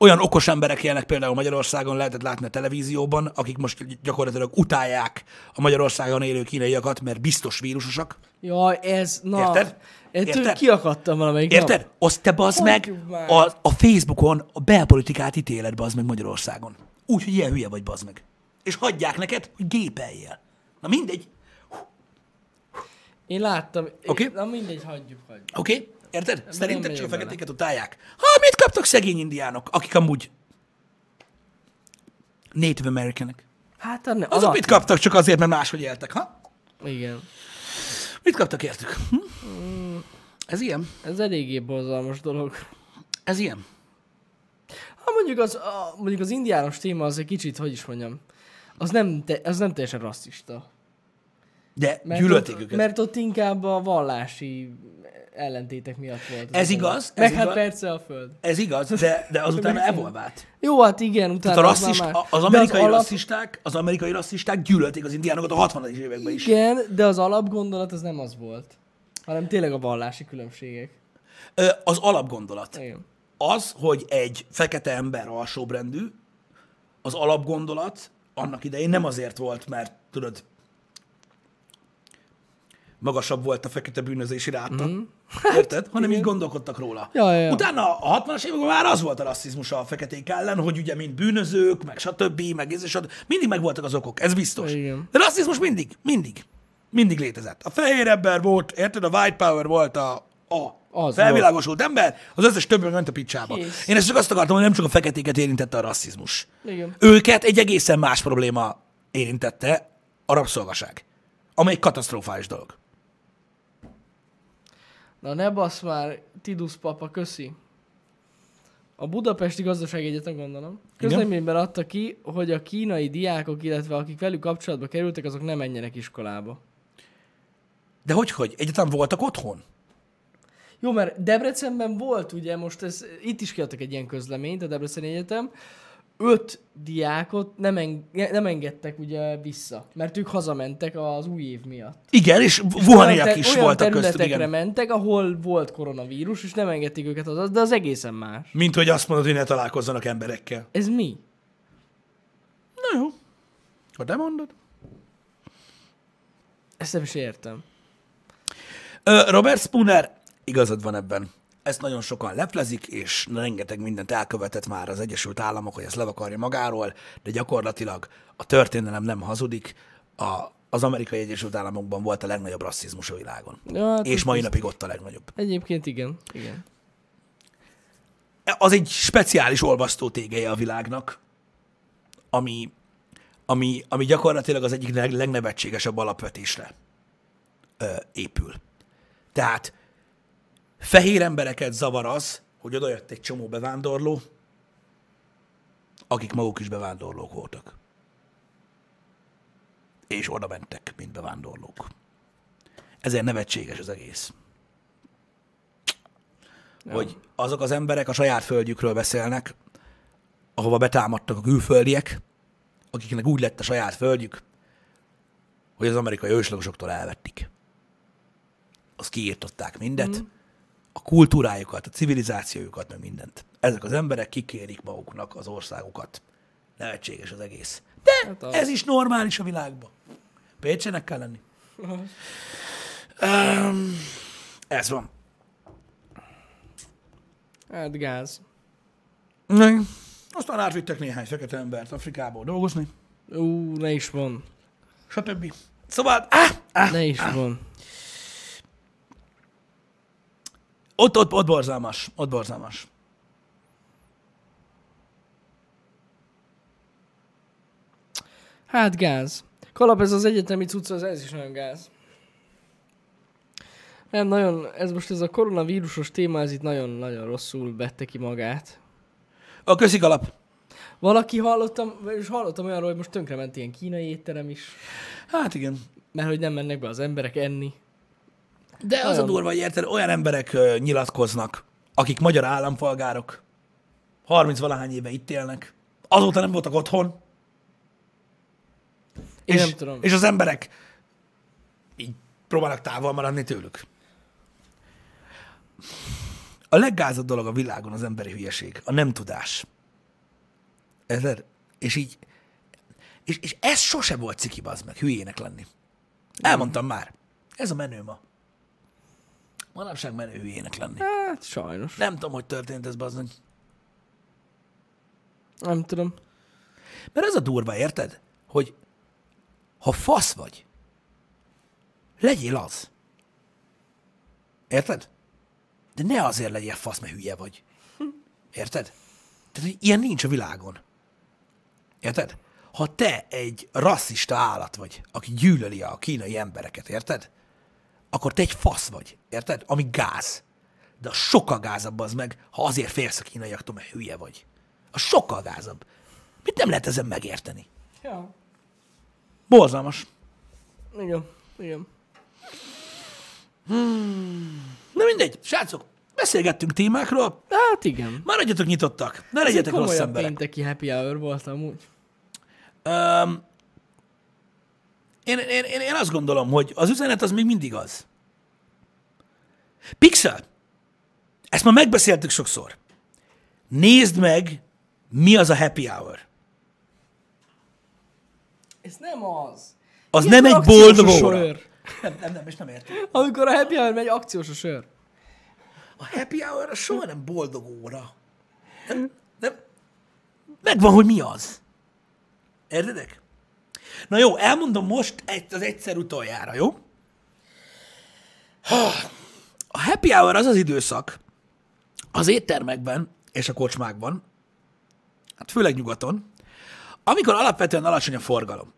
Olyan okos emberek élnek például Magyarországon, lehetett látni a televízióban, akik most gyakorlatilag utálják a Magyarországon élő kínaiakat, mert biztos vírusosak. Jaj, ez, na. Érted? Érted? kiakadtam valamelyik Érted? nap. Azt te bazd meg már. a, a Facebookon a belpolitikát ítéled bazd meg Magyarországon. Úgy, hogy ilyen hülye vagy bazd meg. És hagyják neked, hogy gépeljél. Na mindegy. Én láttam. Oké. Én- Na mindegy, hagyjuk, hagyjuk. Oké? Okay? Érted? Szerinted megyek csak a bele. feketéket utálják. Ha, mit kaptak szegény indiánok, akik amúgy Native Americanek? Hát a ne, Azok alap- mit kaptak csak azért, mert máshogy éltek, ha? Igen. Mit kaptak értük? Hm? Ez ilyen? Ez eléggé borzalmas dolog. Ez ilyen? Ha mondjuk az, a, mondjuk az indiános téma az egy kicsit, hogy is mondjam, az nem, te, az nem teljesen rasszista. De Mert gyűlölték ott, őket. Mert ott inkább a vallási ellentétek miatt volt. Ez igaz, ez Meg hát igaz. persze a föld. Ez igaz, de, de azután evolvált. Jó, hát igen, utána Tehát a az már rasszist, más. az amerikai alap- rasszisták, az amerikai rasszisták gyűlölték az indiánokat a 60-as években is. Igen, de az alapgondolat az nem az volt. Hanem tényleg a vallási különbségek. Az alapgondolat. Igen. Az, hogy egy fekete ember alsóbrendű, az alapgondolat annak idején nem azért volt, mert tudod, magasabb volt a fekete bűnözési ráta, mm. érted? Hanem így gondolkodtak róla. Hát, Ja, ja. Utána a 60-as években már az volt a rasszizmus a feketék ellen, hogy ugye mind bűnözők, meg stb., meg ez stb. Mindig megvoltak az okok, ez biztos. Igen. De rasszizmus mindig, mindig, mindig létezett. A fehér ember volt, érted? A white power volt a, a Az felvilágosult ember, az összes többi ment a picsába. Kész. Én ezt csak azt akartam, hogy nem csak a feketéket érintette a rasszizmus. Igen. Őket egy egészen más probléma érintette, a rabszolgaság, amely egy katasztrofális dolog. Na ne basz már, Tidus papa, köszi. A Budapesti Gazdasági Egyetem gondolom. Közleményben adta ki, hogy a kínai diákok, illetve akik velük kapcsolatba kerültek, azok nem menjenek iskolába. De hogy, hogy? Egyetem voltak otthon? Jó, mert Debrecenben volt, ugye, most ez, itt is kiadtak egy ilyen közleményt, a Debreceni Egyetem, öt diákot nem, en- nem engedtek ugye vissza, mert ők hazamentek az új év miatt. Igen, és vuhaniak is olyan voltak köztük, igen. mentek, ahol volt koronavírus, és nem engedték őket az, de az egészen más. Mint hogy azt mondod, hogy ne találkozzanak emberekkel. Ez mi? Na jó. Ha te mondod. Ezt nem is értem. Robert Spooner, igazad van ebben. Ezt nagyon sokan leplezik, és rengeteg mindent elkövetett már az Egyesült Államok, hogy ezt levakarja magáról, de gyakorlatilag a történelem nem hazudik. A, az amerikai Egyesült Államokban volt a legnagyobb rasszizmus a világon. Ja, hát és mai napig ott a legnagyobb. Egyébként igen. igen. Az egy speciális olvasztó tégeje a világnak, ami, ami, ami gyakorlatilag az egyik leg- legnevetségesebb alapvetésre ö, épül. Tehát fehér embereket zavar az, hogy odajött egy csomó bevándorló, akik maguk is bevándorlók voltak. És oda mentek, mint bevándorlók. Ezért nevetséges az egész. Hogy azok az emberek a saját földjükről beszélnek, ahova betámadtak a külföldiek, akiknek úgy lett a saját földjük, hogy az amerikai őslagosoktól elvették. Azt kiírtották mindet, mm. A kultúrájukat, a civilizációjukat, meg mindent. Ezek az emberek kikérik maguknak az országukat. Nevetséges az egész. De Hát az. ez is normális a világban. Pécsenek kell lenni. um, ez van. Hát gáz. Ne. Aztán átvittek néhány fekete embert Afrikából dolgozni, Ú, ne is van. stb. Szóval, áh, áh, Ne is van. Ott, ott, ott borzalmas, ott borzalmas. Hát gáz. Kalap, ez az egyetemi cucc, az ez is nagyon gáz. Nem, nagyon, ez most ez a koronavírusos téma, ez itt nagyon-nagyon rosszul vette ki magát. A köszik alap. Valaki hallottam, és hallottam olyanról, hogy most tönkrement ilyen kínai étterem is, Hát igen. mert hogy nem mennek be az emberek enni. De az a durva, hogy érted, olyan emberek ö, nyilatkoznak, akik magyar állampolgárok, 30 valahány éve itt élnek, azóta nem voltak otthon, Én és, nem tudom. és az emberek így próbálnak távol maradni tőlük. A leggázabb dolog a világon az emberi hülyeség, a nem tudás. Érted? És így, és, és ez sose volt ciki, bazd meg, hülyének lenni. Elmondtam már. Ez a menő ma. Manapság menő hülyének lenni. Hát sajnos. Nem tudom, hogy történt ez, bazd meg. Nem tudom. Mert ez a durva, érted? Hogy ha fasz vagy, legyél az. Érted? De ne azért legyél fasz, mert hülye vagy. Érted? Tehát ilyen nincs a világon. Érted? Ha te egy rasszista állat vagy, aki gyűlöli a kínai embereket, érted? Akkor te egy fasz vagy, érted? Ami gáz. De a sokkal gázabb az meg, ha azért félsz a kínaiaktól, mert hülye vagy. A sokkal gázabb. Mit nem lehet ezen megérteni? Ja. Borzalmas. Igen. Igen. Na mindegy, srácok, beszélgettünk témákról, Hát igen. maradjatok nyitottak, ne legyetek rossz emberek. pénteki happy hour volt amúgy. Um, én, én, én, én azt gondolom, hogy az üzenet az még mindig az. Pixel, ezt már megbeszéltük sokszor. Nézd meg, mi az a happy hour. Ez nem az. Az Ilyen nem egy boldog óra. Nem, nem, nem, és nem értem. Amikor a happy hour megy, akciós a sör. A happy hour az soha nem boldog óra. Nem, nem. Megvan, hogy mi az. Értedek? Na jó, elmondom most egy, az egyszer utoljára, jó? A happy hour az az időszak az éttermekben és a kocsmákban, hát főleg nyugaton, amikor alapvetően alacsony a forgalom,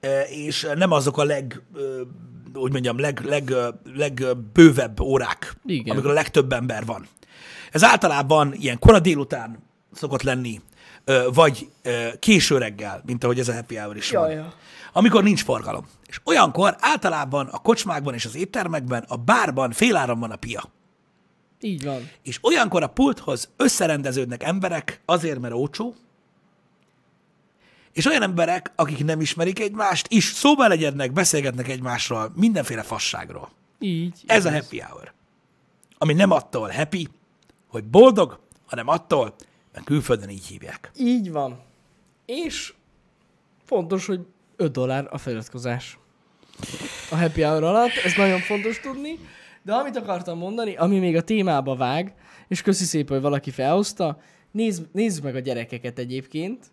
E, és nem azok a leg, úgy mondjam, leg, leg, legbővebb órák, Igen. amikor a legtöbb ember van. Ez általában ilyen kora délután szokott lenni, vagy késő reggel, mint ahogy ez a happy hour is van. Jaja. Amikor nincs forgalom. És olyankor általában a kocsmákban és az éttermekben, a bárban féláram van a pia. Így van. És olyankor a pulthoz összerendeződnek emberek azért, mert olcsó, és olyan emberek, akik nem ismerik egymást, is szóba legyednek, beszélgetnek egymásról, mindenféle fasságról. Így. Ez a happy hour. Ami nem attól happy, hogy boldog, hanem attól, mert külföldön így hívják. Így van. És fontos, hogy 5 dollár a feliratkozás. A happy hour alatt, ez nagyon fontos tudni. De amit akartam mondani, ami még a témába vág, és köszi szépen, hogy valaki felhozta, nézd, nézd meg a gyerekeket egyébként,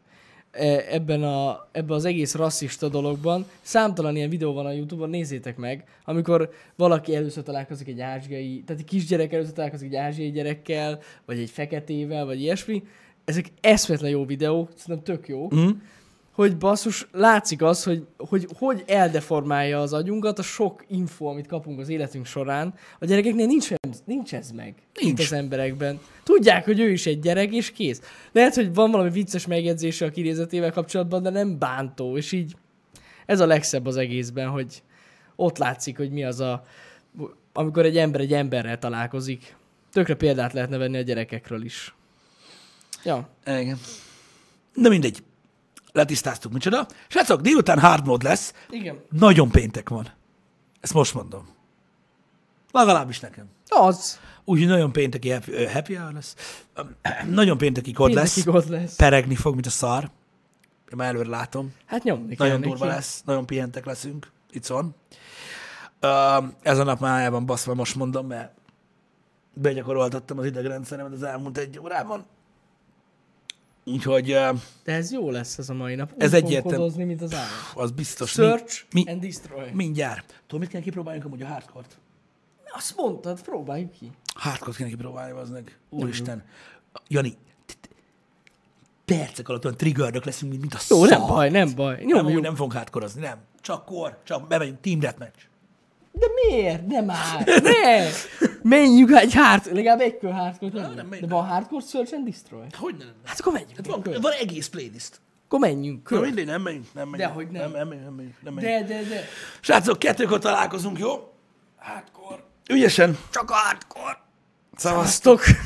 ebben, a, ebben az egész rasszista dologban. Számtalan ilyen videó van a Youtube-on, nézzétek meg, amikor valaki először találkozik egy ázsiai, tehát egy kisgyerek először találkozik egy ázsiai gyerekkel, vagy egy feketével, vagy ilyesmi. Ezek eszmetlen jó videók, szerintem tök jó. Mm. Hogy basszus, látszik az, hogy, hogy hogy eldeformálja az agyunkat a sok info, amit kapunk az életünk során. A gyerekeknél nincs, nincs ez meg, Nincs. az emberekben. Tudják, hogy ő is egy gyerek, és kész. Lehet, hogy van valami vicces megjegyzése a kinézetével kapcsolatban, de nem bántó, és így ez a legszebb az egészben, hogy ott látszik, hogy mi az a, amikor egy ember egy emberrel találkozik. Tökre példát lehetne venni a gyerekekről is. Ja. Igen. De mindegy. Letisztáztuk, micsoda. Srácok, délután hard mode lesz. Igen. Nagyon péntek van. Ezt most mondom. Legalábbis nekem. Az. Úgyhogy nagyon pénteki happy, happy hour lesz. Nagyon péntekig ott lesz. Péntekig ott lesz. Peregni fog, mint a szar. Én már előre látom. Hát nyomni kell Nagyon neki. durva lesz. Nagyon pihentek leszünk. Itt van. Ez a nap már el van baszva, most mondom, mert begyakoroltattam az idegrendszeremet az elmúlt egy órában. Úgyhogy De ez jó lesz ez a mai nap. Ez Úgy egyértelmű. kodozni, mint az állat. az biztos. Search Mi, mi, and destroy. mindjárt. Tudod, mit kell kipróbáljunk amúgy a hardcore-t? Azt mondtad, próbáljuk ki. Hardcore-t kéne kipróbálni, az meg. Úristen. Jani, percek alatt olyan triggernek leszünk, mint, a Jó, nem baj, nem baj. Nem, nem fogunk hardcore nem. Csak kor, csak bemegyünk, team deathmatch. De miért? Nem már. Ne! Menjünk egy hard, legalább egy kör hardcore nem, nem, menjünk. De van hardcore search and destroy? Hogy nem? Hát akkor menjünk. Hát van, kör. van egész playlist. Akkor menjünk. Na Kör. mindegy, nem megyünk, nem megyünk. Dehogy nem. Nem, nem nem megyünk. Nem megyünk. De, de, de. Srácok, kettőkor találkozunk, jó? Hardcore. Ügyesen. Csak hardcore. Szavaztok. Sztok.